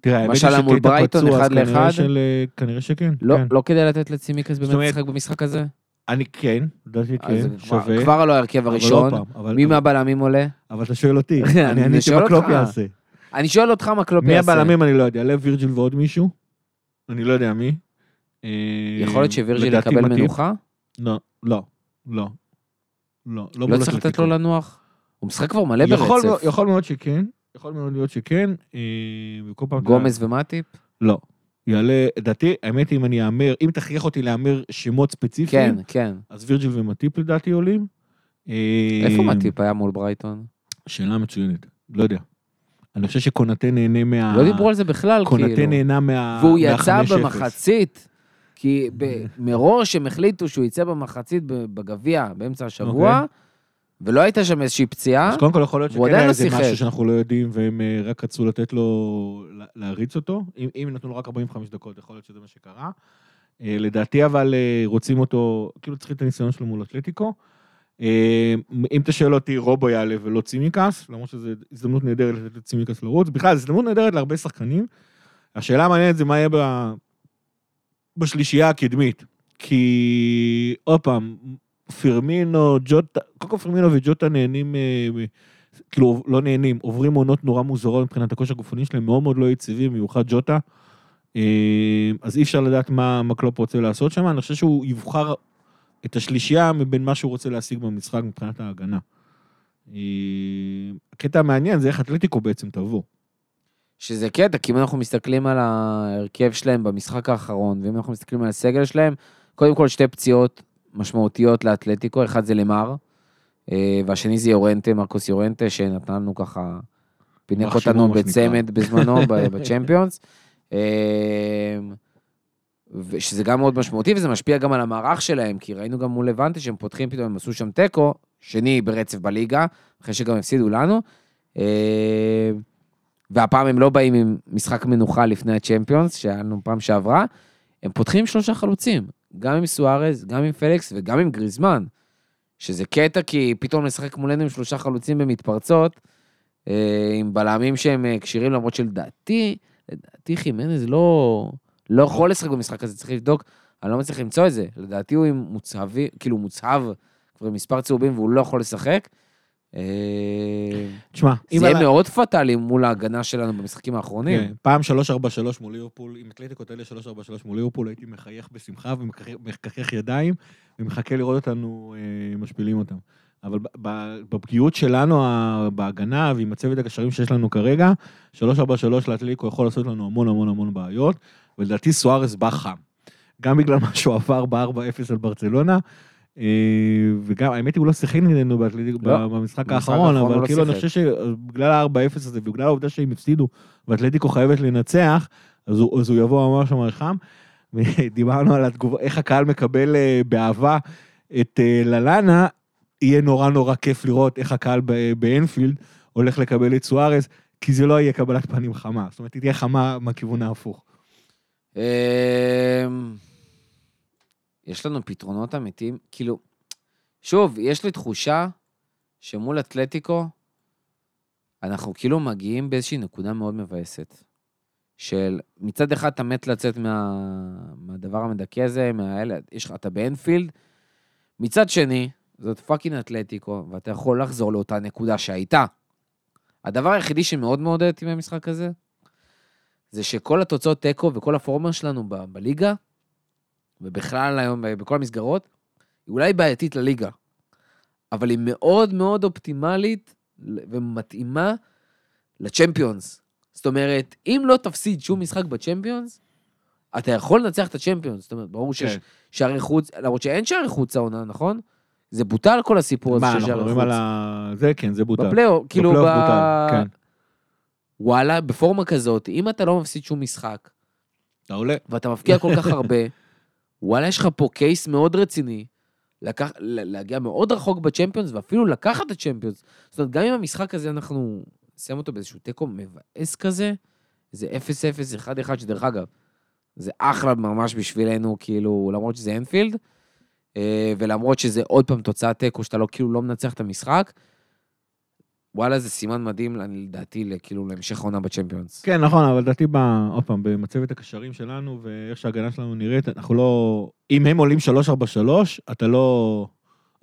תראה, האמת היא שקייטה פצוע, אז אחד כנראה לאחד? של- כנראה שכן, לא, כן. לא כדאי לתת לצימקס באמת לשחק במשחק הזה? אני כן, לדעתי כן, שווה. כבר לא ההרכב הראשון. מי מהבלמים עולה? אבל אתה שואל אותי, אני עניתי מה קלופ. יעשה. אני שואל אותך מה קלופ מי יעשה. הבלמים אני לא יודע, לב וירג'יל ועוד מישהו? אני לא יודע מי. אה, יכול להיות שווירג'יל יקבל. מנוחה? לא, לא, לא. לא, לא לא צריך לתת. לו לנוח? הוא משחק כבר מלא ברצף. יכול מאוד שכן, יכול מאוד להיות שכן, אה, גומז ומטיפ? לא. יעלה, לדעתי, האמת אם אני אאמר, אם תכריח אותי להמר שמות ספציפיים, כן, כן. אז וירג'יל ומטיפ לדעתי עולים. אה, איפה מטיפ היה מול ברייטון? שאלה מצוינת, לא יודע. אני חושב שקונטה נהנה מה... לא דיברו על זה בכלל, קונטה כאילו. נהנה מה... והוא יצא מה-5-0. במחצית, כי ב- מראש הם החליטו שהוא יצא במחצית בגביע באמצע השבוע, אוקיי. ולא הייתה שם איזושהי פציעה. אז קודם כל יכול להיות שכן עדיין היה לא איזה שיחק. משהו שאנחנו לא יודעים, והם אה, רק רצו לתת לו, לה- להריץ אותו. אם, אם נתנו לו רק 45 דקות, יכול להיות שזה מה שקרה. אה, לדעתי אבל אה, רוצים אותו, כאילו צריכים את הניסיון שלו מול אתלטיקו. אה, אם אתה שואל אותי, רובו יעלה ולא צימקס, למרות שזו הזדמנות נהדרת לתת לצימקס לרוץ. בכלל, זו הזדמנות נהדרת להרבה שחקנים. השאלה המעניינת זה מה יהיה ב... בשלישייה הקדמית. כי, עוד פעם, פרמינו, ג'וטה, קודם כל פרמינו וג'וטה נהנים, אה, כאילו, לא נהנים, עוברים עונות נורא מוזרות מבחינת הכושר הגופני שלהם, מאוד מאוד לא יציבים, במיוחד ג'וטה. אה, אז אי אפשר לדעת מה, מה קלופ רוצה לעשות שם, אני חושב שהוא יבחר את השלישייה מבין מה שהוא רוצה להשיג במשחק מבחינת ההגנה. אה, הקטע המעניין זה איך אתלטיקו בעצם תבוא. שזה קטע, כי אם אנחנו מסתכלים על ההרכב שלהם במשחק האחרון, ואם אנחנו מסתכלים על הסגל שלהם, קודם כל שתי פציעות משמעותיות לאתלטיקו, אחד זה למר, אה, והשני זה יורנטה, מרקוס יורנטה, שנתן לנו ככה, פינק אותנו בצמד בזמנו בצ'מפיונס. אה, ושזה גם מאוד משמעותי, וזה משפיע גם על המערך שלהם, כי ראינו גם מול לבנטה שהם פותחים פתאום, הם עשו שם תיקו, שני ברצף בליגה, אחרי שגם הפסידו לנו. אה, והפעם הם לא באים עם משחק מנוחה לפני הצ'מפיונס, שהיה לנו פעם שעברה, הם פותחים שלושה חלוצים, גם עם סוארז, גם עם פליקס וגם עם גריזמן, שזה קטע כי פתאום לשחק מולנו עם שלושה חלוצים במתפרצות, אה, עם בלמים שהם אה, כשירים, למרות שלדעתי, לדעתי חימנז לא, לא יכול לשחק במשחק הזה, צריך לבדוק, אני לא מצליח למצוא את זה, לדעתי הוא עם מוצהבי, כאילו מוצהב כבר עם מספר צהובים והוא לא יכול לשחק. אה, תשמע, אם זה יהיה מאוד פטאלי מול ההגנה שלנו במשחקים האחרונים. כן, פעם 3-4-3 מול ליברפול, עם אתלטיקו תעלה 3-4-3 מול ליברפול, הייתי מחייך בשמחה ומככך ידיים, ומחכה לראות אותנו אה, משפילים אותם. אבל בפגיעות שלנו בהגנה ועם הצוות הקשרים שיש לנו כרגע, 3-4-3 לאתלטיקו יכול לעשות לנו המון המון המון בעיות, ולדעתי סוארס בא חם. גם בגלל מה שהוא עבר ב-4-0 על ברצלונה, וגם, האמת היא, הוא לא שיחק נגדנו לא, במשחק האחרון, אבל לא כאילו אני. חושב שבגלל ה-4-0 הזה, ובגלל העובדה שהם הפסידו, ואתלטיקו חייבת לנצח, אז הוא, יבוא ממש ממש חם. ודיברנו על התגובה, איך הקהל מקבל אה, באהבה את אה, ללאנה, יהיה נורא נורא כיף לראות איך הקהל באנפילד הולך לקבל את סוארז, כי זה לא יהיה קבלת פנים חמה. זאת אומרת, היא תהיה חמה מהכיוון ההפוך. יש לנו פתרונות אמיתיים, כאילו, שוב, יש לי תחושה שמול אתלטיקו, אנחנו כאילו מגיעים באיזושהי נקודה מאוד מבאסת. של מצד אחד אתה מת לצאת מה, מהדבר המדכא הזה, מהאלה, יש לך, אתה באנפילד, מצד שני, זאת fucking אתלטיקו, ואתה יכול לחזור לאותה נקודה שהייתה. הדבר היחידי שמאוד מעודד אותי במשחק הזה, זה שכל התוצאות תיקו וכל הפורמה שלנו ב- בליגה, ובכלל היום ב- בכל המסגרות, היא אולי בעייתית לליגה, אבל היא מאוד מאוד אופטימלית ומתאימה לצ'מפיונס. זאת אומרת, אם לא תפסיד שום משחק בצ'מפיונס, אתה יכול לנצח את הצ'מפיונס. זאת אומרת, ברור שיש כן. שערי חוץ, למרות שאין שערי חוץ העונה, נכון? זה בוטל כל הסיפור הזה מה, של אנחנו שערי מדברים חוץ. על ה... זה כן, זה בוטל. בפלייאוף, כאילו, ב... בפלייאוף בוטל, כן. וואלה, בפורמה כזאת, אם אתה לא מפסיד שום משחק, אתה עולה. ואתה מפקיע כל כך הרבה, וואלה, יש לך פה קייס מאוד רציני, לקח, להגיע מאוד רחוק בצ'מפיונס, ואפילו לקחת את צ'מפיונס. זאת אומרת, גם אם המשחק הזה, אנחנו נסיים אותו באיזשהו תיקו מבאס כזה, זה 0-0, 1-1, שדרך אגב, זה אחלה ממש בשבילנו, כאילו, למרות שזה אנפילד, אה, ולמרות שזה עוד פעם תוצאת תיקו, שאתה לא, כאילו, לא מנצח את המשחק, וואלה, זה סימן מדהים, לדעתי, כאילו, להמשך העונה בצ'מפיונס. כן, נכון, אבל לדעתי, עוד פעם, במצבת הקשרים שלנו ואיך שההגנה שלנו נראית, אנחנו לא... אם הם עולים 3-4-3, אתה לא...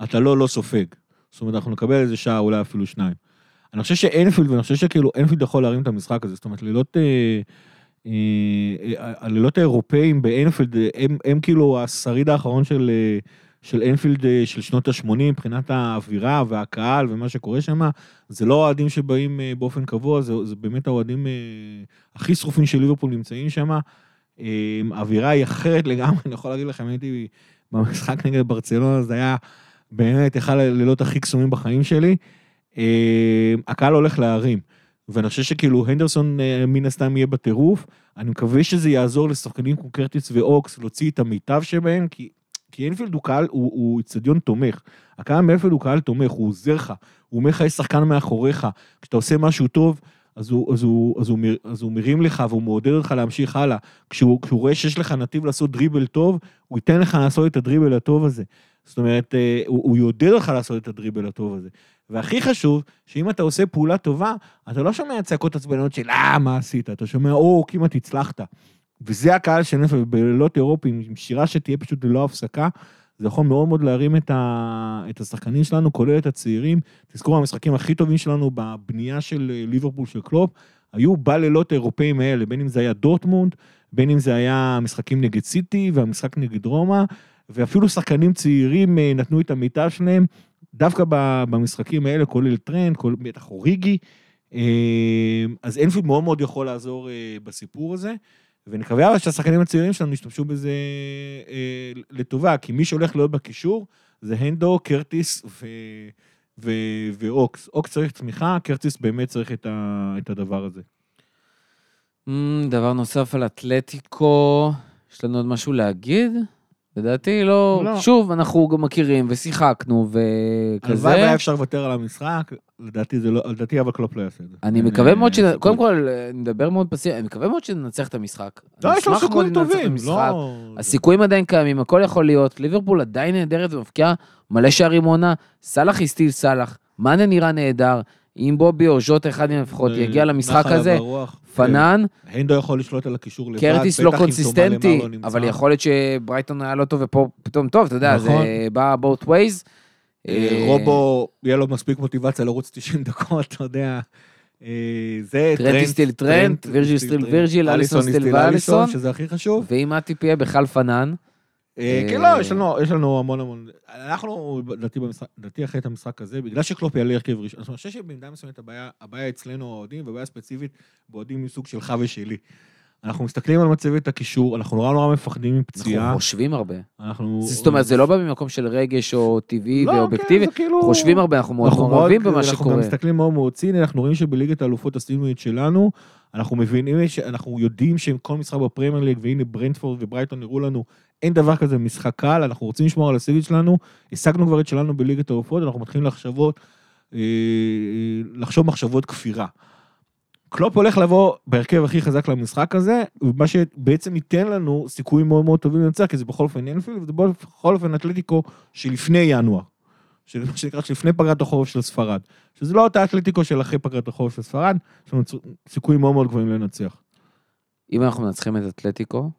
אתה לא לא סופג. זאת אומרת, אנחנו נקבל איזה שעה, אולי אפילו שניים. אני חושב שאנפילד, ואני חושב שכאילו אנפילד יכול להרים את המשחק הזה, זאת אומרת, לילות, אה, אה, אה, הלילות האירופאים באנפילד, אה, הם, הם כאילו השריד האחרון של, של אנפילד אה, של שנות ה-80, מבחינת האווירה והקהל ומה שקורה שם, זה לא אוהדים שבאים אה, באופן קבוע, זה, זה באמת האוהדים אה, הכי שרופים של ליברפול נמצאים שם. אה, האווירה היא אחרת לגמרי, אני יכול להגיד לכם, הייתי במשחק נגד ברצלונה, זה היה באמת אחד הלילות הכי קסומים בחיים שלי. אה, הקהל הולך להרים, ואני חושב שכאילו הנדרסון מן הסתם יהיה בטירוף, אני מקווה שזה יעזור לשחקנים כמו קרטיס ואוקס להוציא את המיטב שבהם, כי, כי אינפילד הוא קהל, הוא איצטדיון תומך. הקהל מאינפילד הוא קהל תומך, הוא עוזר לך, הוא אומר לך יש שחקן מאחוריך, כשאתה עושה משהו טוב, אז הוא, אז, הוא, אז, הוא, אז הוא מרים לך והוא מעודד אותך להמשיך הלאה. כשהוא, כשהוא רואה שיש לך נתיב לעשות דריבל טוב, הוא ייתן לך לעשות את הדריבל הטוב הזה. זאת אומרת, אה, הוא, הוא יעודד אותך לעשות את הדריבל הטוב הזה. והכי חשוב, שאם אתה עושה פעולה טובה, אתה לא שומע צעקות עצבנות של אה, מה עשית? אתה שומע, או, כמעט הצלחת. וזה הקהל של נפל, בלילות אירופיים, עם שירה שתהיה פשוט ללא הפסקה, זה יכול מאוד מאוד להרים את, ה... את השחקנים שלנו, כולל את הצעירים. תזכרו, המשחקים הכי טובים שלנו בבנייה של אה, ליברפול של קלופ, היו בלילות האירופאים האלה, בין אם זה היה דורטמונד, בין אם זה היה משחקים נגד סיטי והמשחק נגד רומא, ואפילו שחקנים צעירים אה, נתנו את המיטב שלהם, דווקא במשחקים האלה, כולל טרנד, כולל בטח אוריגי. אה, אז אנפילד מאוד מאוד יכול לעזור בסיפור הזה, ונקווה אבל שהשחקנים הצעירים שלנו ישתמשו בזה אה, לטובה, כי מי שהולך להיות בקישור זה הנדו, קרטיס ו... ו... ואוקס. אוקס צריך צמיחה, קרטיס באמת צריך את, ה... את הדבר הזה. Mm, דבר נוסף על אתלטיקו, יש לנו עוד משהו להגיד? לדעתי לא. לא. שוב, אנחנו גם מכירים ושיחקנו וכזה. הלוואי והיה אפשר לוותר על המשחק, לדעתי זה לא, לדעתי אבל קלופ לא יעשה את זה. אני אין, מקווה אה, מאוד ש... סיכוי. קודם כל, אני מדבר מאוד פסיבי, אני מקווה מאוד שננצח את המשחק. לא, יש לו סיכויים טובים. לא... הסיכויים עדיין קיימים, הכל יכול להיות. ליברפול עדיין נהדרת ומבקיעה מלא שערים עונה. סאלח is still סאלח, מאנה נראה נהדר. אם בובי או ז'וטה אחד מהם לפחות אה, יגיע למשחק הזה. פנן, כן. הנדו יכול לשלוט על הקישור לבד, קרטיס לא קונסיסטנטי, לא. אבל יכול להיות שברייטון היה לא טוב ופה פתאום טוב, אתה יודע, נכון. זה בא both ways. אה, רובו, יהיה לו מספיק מוטיבציה לרוץ 90 דקות, אתה יודע. אה, זה טרנט is still טרנט, וירג'יל still וירג'יל, אליסון still אליסון. שזה הכי חשוב. ואם מאטיפ יהיה בכלל פנן, אה, כן, אה, לא, יש לנו, המון המון... אנחנו, לדעתי, אחרי את המשחק הזה, בגלל שקלופ יעלה הרכב ראשון, אני חושב שבמידה מסוימת הבעיה אצלנו האוהדים, והבעיה ספציפית באוהדים מסוג שלך ושלי. אנחנו מסתכלים על מצבת הקישור, אנחנו נורא נורא מפחדים מפציעה. אנחנו חושבים הרבה. אנחנו... זאת אומרת, זה לא בא ממקום של רגש או טבעי לא, כן, ואובייקטיבי, זה כאילו- חושבים הרבה, אנחנו מאוד אנחנו מעורבים במה אנחנו שקורה. גם מסתכלים מאוד מאוד ציני, אנחנו רואים שבליגת האלופות עשינו את שלנו, אנחנו מבינים, אנחנו יודעים שכל משחק בפרמייר ליג, והנה ברנטפורד וברייטון הראו לנו, אין דבר כזה משחק קל, אנחנו רוצים לשמור על הסגל שלנו, השגנו כבר את שלנו בליגת האלופות, אנחנו מתחילים לחשבות, אה, לחשוב מחשבות כפירה. קלופ הולך לבוא בהרכב הכי חזק למשחק הזה, ומה שבעצם ייתן לנו סיכויים מאוד מאוד טובים לנצח, כי זה בכל אופן אנפילד, וזה בכל אופן אתלטיקו שלפני ינואר. של מה שנקרא שלפני פגרת החורף של ספרד. שזה לא אותה אתלטיקו של אחרי פגרת החורף של ספרד, יש לנו סיכויים מאוד מאוד גבוהים לנצח. אם אנחנו מנצחים את אתלטיקו,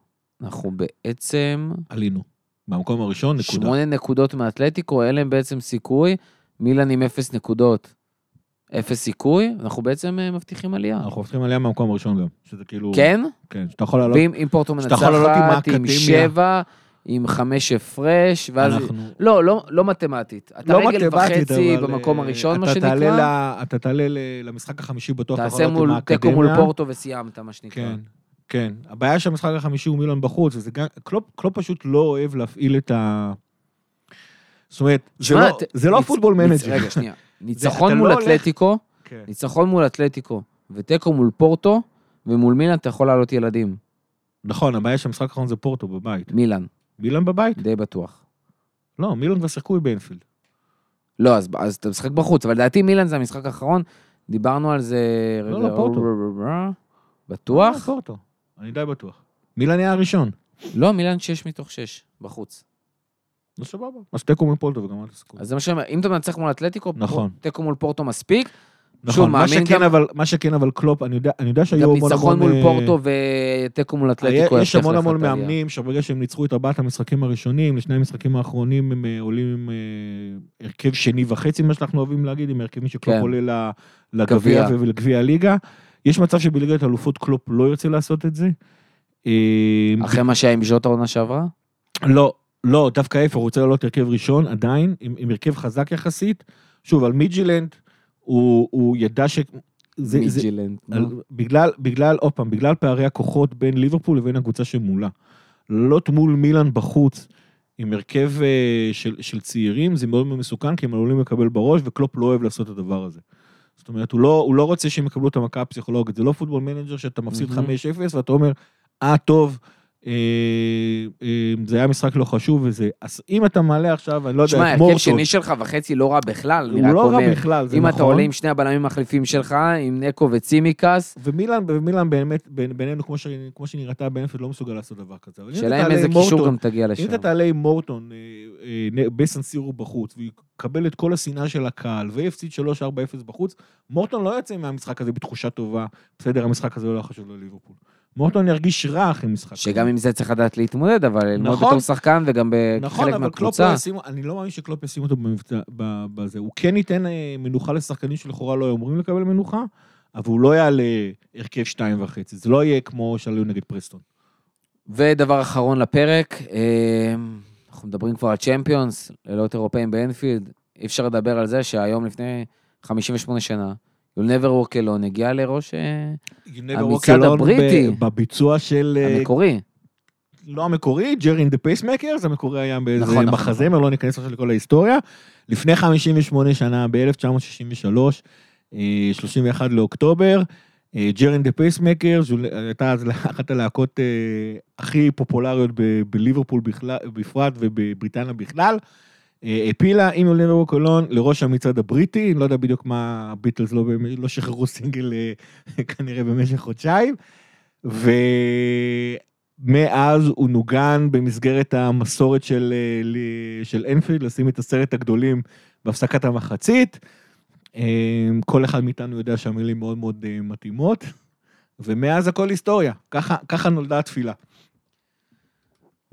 אנחנו בעצם עלינו. במקום הראשון, נקודה. שמונה נקודות מאתלטיקו, אין להם בעצם סיכוי, מילאן עם אפס נקודות, אפס סיכוי, אנחנו בעצם אה, מבטיחים עלייה. אנחנו הופכים עליה מהמקום הראשון גם. שזה כאילו... כן? כן, שאתה יכול לעלות. ואם אם פורטו מנצחת, עם האקדמיה. שבע, עם חמש הפרש, ואז... אנחנו... לא, לא, לא מתמטית. אתה לא רגל מתמטית, וחצי אבל, במקום אה, הראשון, מה שנקרא. תעלה ל- אתה תעלה ל- למשחק החמישי בטוח, תעשה לעלות עם מול תיקו מול האקדמיה. פורטו וסיימת, מה שנקרא. כן, כן. הבעיה שהמשחק החמישי הוא מילאן בחוץ, וזה גם... קלופ, קלופ פשוט לא אוהב להפעיל את ה... זאת אומרת, זה לא, זה לא Football Manager. רגע, שנייה. ניצחון מול לא אתלטיקו, כן. ניצחון מול אתלטיקו, ותיקו מול פורטו, ומול מילאן אתה יכול לעלות ילדים. נכון, הבעיה שהמשחק האחרון זה פורטו בבית. מילאן, מילאן בבית? די בטוח. לא, מילון כבר שיחקו באנפילד. לא, אז, אז אתה משחק בחוץ, אבל לדעתי מילאן זה המשחק האחרון, דיברנו על זה... לא, רגע, לא, פורטו. בטוח? פורטו. אני די בטוח. מילון היה הראשון. לא, מילאן 6 מתוך 6, בחוץ. לא סבבה. אז תיקו מול פורטו וגמרת הסיכוי. אז זה מה שאני אומר, אם אתה מנצח מול אתלטיקו, נכון. תיקו מול פורטו מספיק, נכון, מה שכן, גם- אבל, מה שכן, אבל קלופ, אני יודע, אני יודע שהיו גם המון ניצחון המון... מול אה, פורטו ותיקו מול אתלטיקו. יש יבטיח המון המון את. מאמנים שברגע שהם ניצחו את ארבעת המשחקים הראשונים, לשני המשחקים האחרונים הם אה, עולים עם אה, הרכב שני וחצי, מה שאנחנו אוהבים להגיד, עם הרכבים שקלופ כן. עולה לגביע גביע. ולגביע הליגה. יש מצב שבליגת האלופות קלופ לא ירצה לעשות את זה. אה, אחרי מה שהיה עם ז'וטה עונה שעברה? לא, לא, דווקא ההפך, הוא רוצה לעלות הרכב ראשון, עדיין, עם, עם הרכב חזק יחסית. שוב, על מידטיילנד, הוא, הוא ידע ש... זה, זה, מידטיילנד. על, נו. בגלל, בגלל, עוד פעם, בגלל פערי הכוחות בין ליברפול לבין הקבוצה שמולה. לעלות מול מילאן בחוץ, עם הרכב אה, של, של צעירים, זה מאוד מאוד מסוכן, כי הם עלולים לקבל בראש, וקלופ לא אוהב לעשות את הדבר הזה. זאת אומרת, הוא לא, הוא לא רוצה שהם יקבלו את המכה הפסיכולוגית, זה לא פוטבול מנג'ר שאתה מפסיד 5-0 מהמם. ואתה אומר, אה, טוב, אה, אה, זה היה משחק לא חשוב וזה. אז אם אתה מעלה עכשיו, אני לא יודע, שמע, את הרכב מורטון, שני שלך וחצי לא רע בכלל, אני הוא רק לא אומר. רע בכלל, זה אם נכון. אתה עולה עם שני הבלמים המחליפים שלך, עם נקו וצימקס, ומילאן, ומילאן באמת, בינינו, כמו, ש, כמו שנראתה באנפילד, לא מסוגל לעשות דבר כזה. אם שאלה אם איזה קישור גם תגיע אם לשם. אתה תעלה עם מורטון אה, אה, בסנסירו בחוץ, ויקבל את כל השנאה של הקהל, ויפסיד 3-4-0 בחוץ, מורטון לא יוצא מהמשחק הזה בתחושה טובה, בסדר, המשחק הזה לא חשוב לליברפול. מורטון ירגיש רע אחרי משחק. שגם. עם זה צריך לדעת להתמודד, אבל ללמוד נכון. בתור שחקן וגם נכון, בחלק אבל קלופ לא מהקבוצה. ישים, אני לא מאמין שקלופ ישים אותו במבצע, בזה. הוא כן ייתן אה, מנוחה לשחקנים שלכאורה לא היו אמורים לקבל מנוחה, אבל הוא לא יעלה הרכב שתיים וחצי. זה לא יהיה כמו שעלו נגד פרסטון. ודבר אחרון לפרק, אה, אנחנו מדברים כבר על צ'מפיונס, לילות אירופאים באנפילד, אי אפשר לדבר על זה שהיום לפני 58 שנה, You'll never walk alone הגיע לראש אה, המצעד הבריטי. בביצוע של... אה, המקורי. לא המקורי, Gerry and the Pacemakers, המקורי היה באיזה נכון, נכון, מחזמר, לא ניכנס עכשיו לכל ההיסטוריה. לפני 58 שנה, ב-1963, 31 לאוקטובר, אה, Gerry and the Pacemakers, הייתה אז אחת הלהקות הכי פופולריות בליברפול בכלל- בפרט ובבריטניה בכלל. אה, הפילה עם You'll never walk alone לראש המצעד הבריטי, אני לא יודע בדיוק מה הביטלס לא, לא שחררו סינגל אה, כנראה במשך חודשיים. ומאז הוא נוגן במסגרת המסורת של, אה, של אנפילד, לשים את עשרת הגדולים בהפסקת המחצית. כל אחד מאיתנו יודע שהמילים מאוד מאוד מתאימות, ומאז הכל היסטוריה. ככה, ככה נולדה התפילה.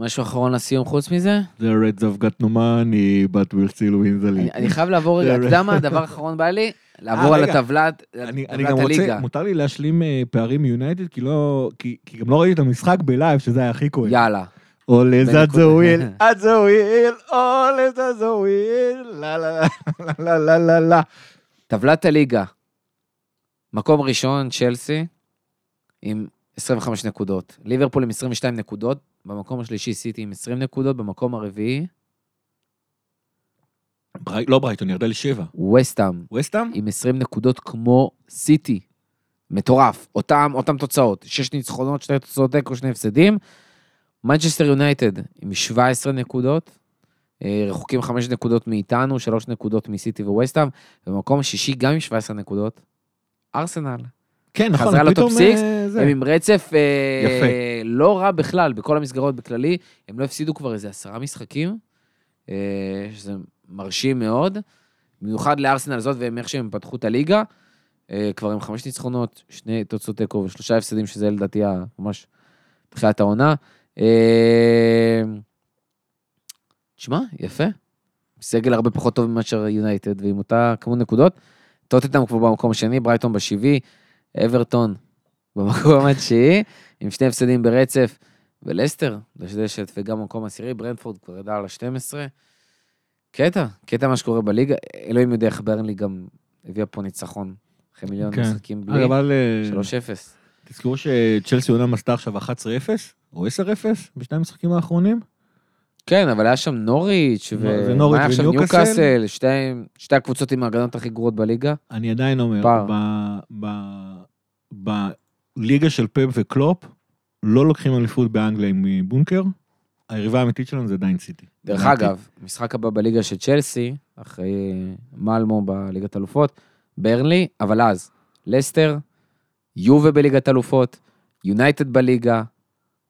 משהו אחרון לסיום חוץ מזה? The Reds have got no money, but we'll still win the league. אני חייב לעבור רגע, אתה יודע מה הדבר האחרון בא לי? לעבור אה, על רגע. הטבלת, אני, אני גם רוצה, הליגה. מותר לי להשלים אה, פערים מיונייטד, כי לא, כי, גם לא ראיתי את המשחק בלייב, שזה היה הכי כואב. יאללה. עולה בנקודה. זזוויל, עזוויל, עולה זזוויל, לה לה לה לה לה לה לה. טבלת הליגה. מקום ראשון, צ'לסי, עם 25 נקודות. ליברפול עם 22 נקודות, במקום השלישי סיטי עם 20 נקודות, במקום הרביעי, ברי- לא ברייטון, ירדה לשבע. וסטאם וסטאם? עם 20 נקודות כמו סיטי. מטורף, אותם, אותם תוצאות, 6 ניצחונות, 2 תוצאות תיקו, 2 הפסדים. מנצ'סטר יונייטד עם 17 נקודות, אה, רחוקים 5 נקודות מאיתנו, 3 נקודות מסיטי וווסטאם, במקום השישי גם עם 17 נקודות, ארסנל. כן, נכון, חזרה לטופ סיקס, אה, זה. הם עם רצף אה, יפה. לא רע בכלל, בכל המסגרות בכללי, הם לא הפסידו כבר איזה עשרה משחקים, אה, שזה מרשים מאוד, במיוחד לארסנל זאת והם איך שהם פתחו את הליגה, אה, כבר עם חמש ניצחונות, שני תוצאות תיקו ושלושה הפסדים, שזה לדעתי ממש תחילת העונה. תשמע, יפה. סגל הרבה פחות טוב מאשר יונייטד, ועם אותה כמות נקודות. טוטנאם כבר במקום השני, ברייטון בשבעי, אברטון במקום התשיעי, עם שני הפסדים ברצף, ולסטר, דשדשת, וגם במקום עשירי, ברנדפורד כבר ידע על ה-12. קטע, קטע מה שקורה בליגה, אלוהים יודע איך ברנלי גם הביאה פה ניצחון, אחרי מיליון כן. משחקים בלי, אבל אה, 3-0. תזכרו שצ'לסי עונה עשתה עכשיו 11-0, או 10-0, בשני המשחקים האחרונים. כן, אבל היה שם נוריץ', ומה נוריץ' היה וניוקאסל. ניוקאסל, שתי, שתי הקבוצות עם ההגנות הכי גרועות בליגה. אני עדיין אומר. ב- ב- בליגה של פפ וקלופ, לא לוקחים אליפות באנגליה עם אה, בונקר, היריבה האמיתית שלנו זה עדיין סיטי. דרך. אגב, משחק הבא בליגה של צ'לסי, אחרי מלמו בליגת אלופות, ברנלי, אבל אז, לסטר, יובה בליגת אלופות, יונייטד בליגה,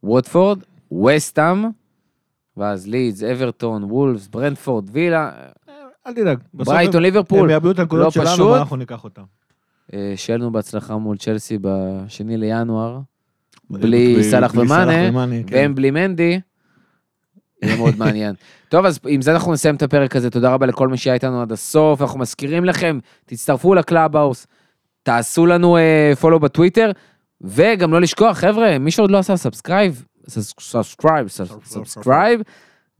ווטפורד, וסטאם, ואז לידס, אברטון, וולפס, ברנדפורד, וילה, אל תדאג. ברייטון, ליברפול. הם יאבדו את הנקודות לא שלנו, פשוט. ואנחנו ניקח אותם. אה, שיהיה לנו בהצלחה מול צ'לסי בשני לינואר, בלי- סאלח ומאנה, כן. והם בלי מנדי. יהיה מאוד מעניין. טוב, אז עם זה אנחנו נסיים את הפרק הזה. תודה רבה לכל מי שהיה איתנו עד הסוף. אנחנו מזכירים לכם, תצטרפו ל Clubhouse, תעשו לנו follow בטוויטר, וגם לא לשכוח, חבר'ה, מי שעוד לא עשה subscribe, subscribe, subscribe,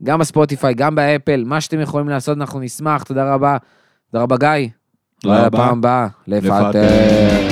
גם בספוטיפיי, גם באפל, מה שאתם יכולים לעשות, אנחנו נשמח. תודה רבה. תודה רבה, גיא. La, bamba, les.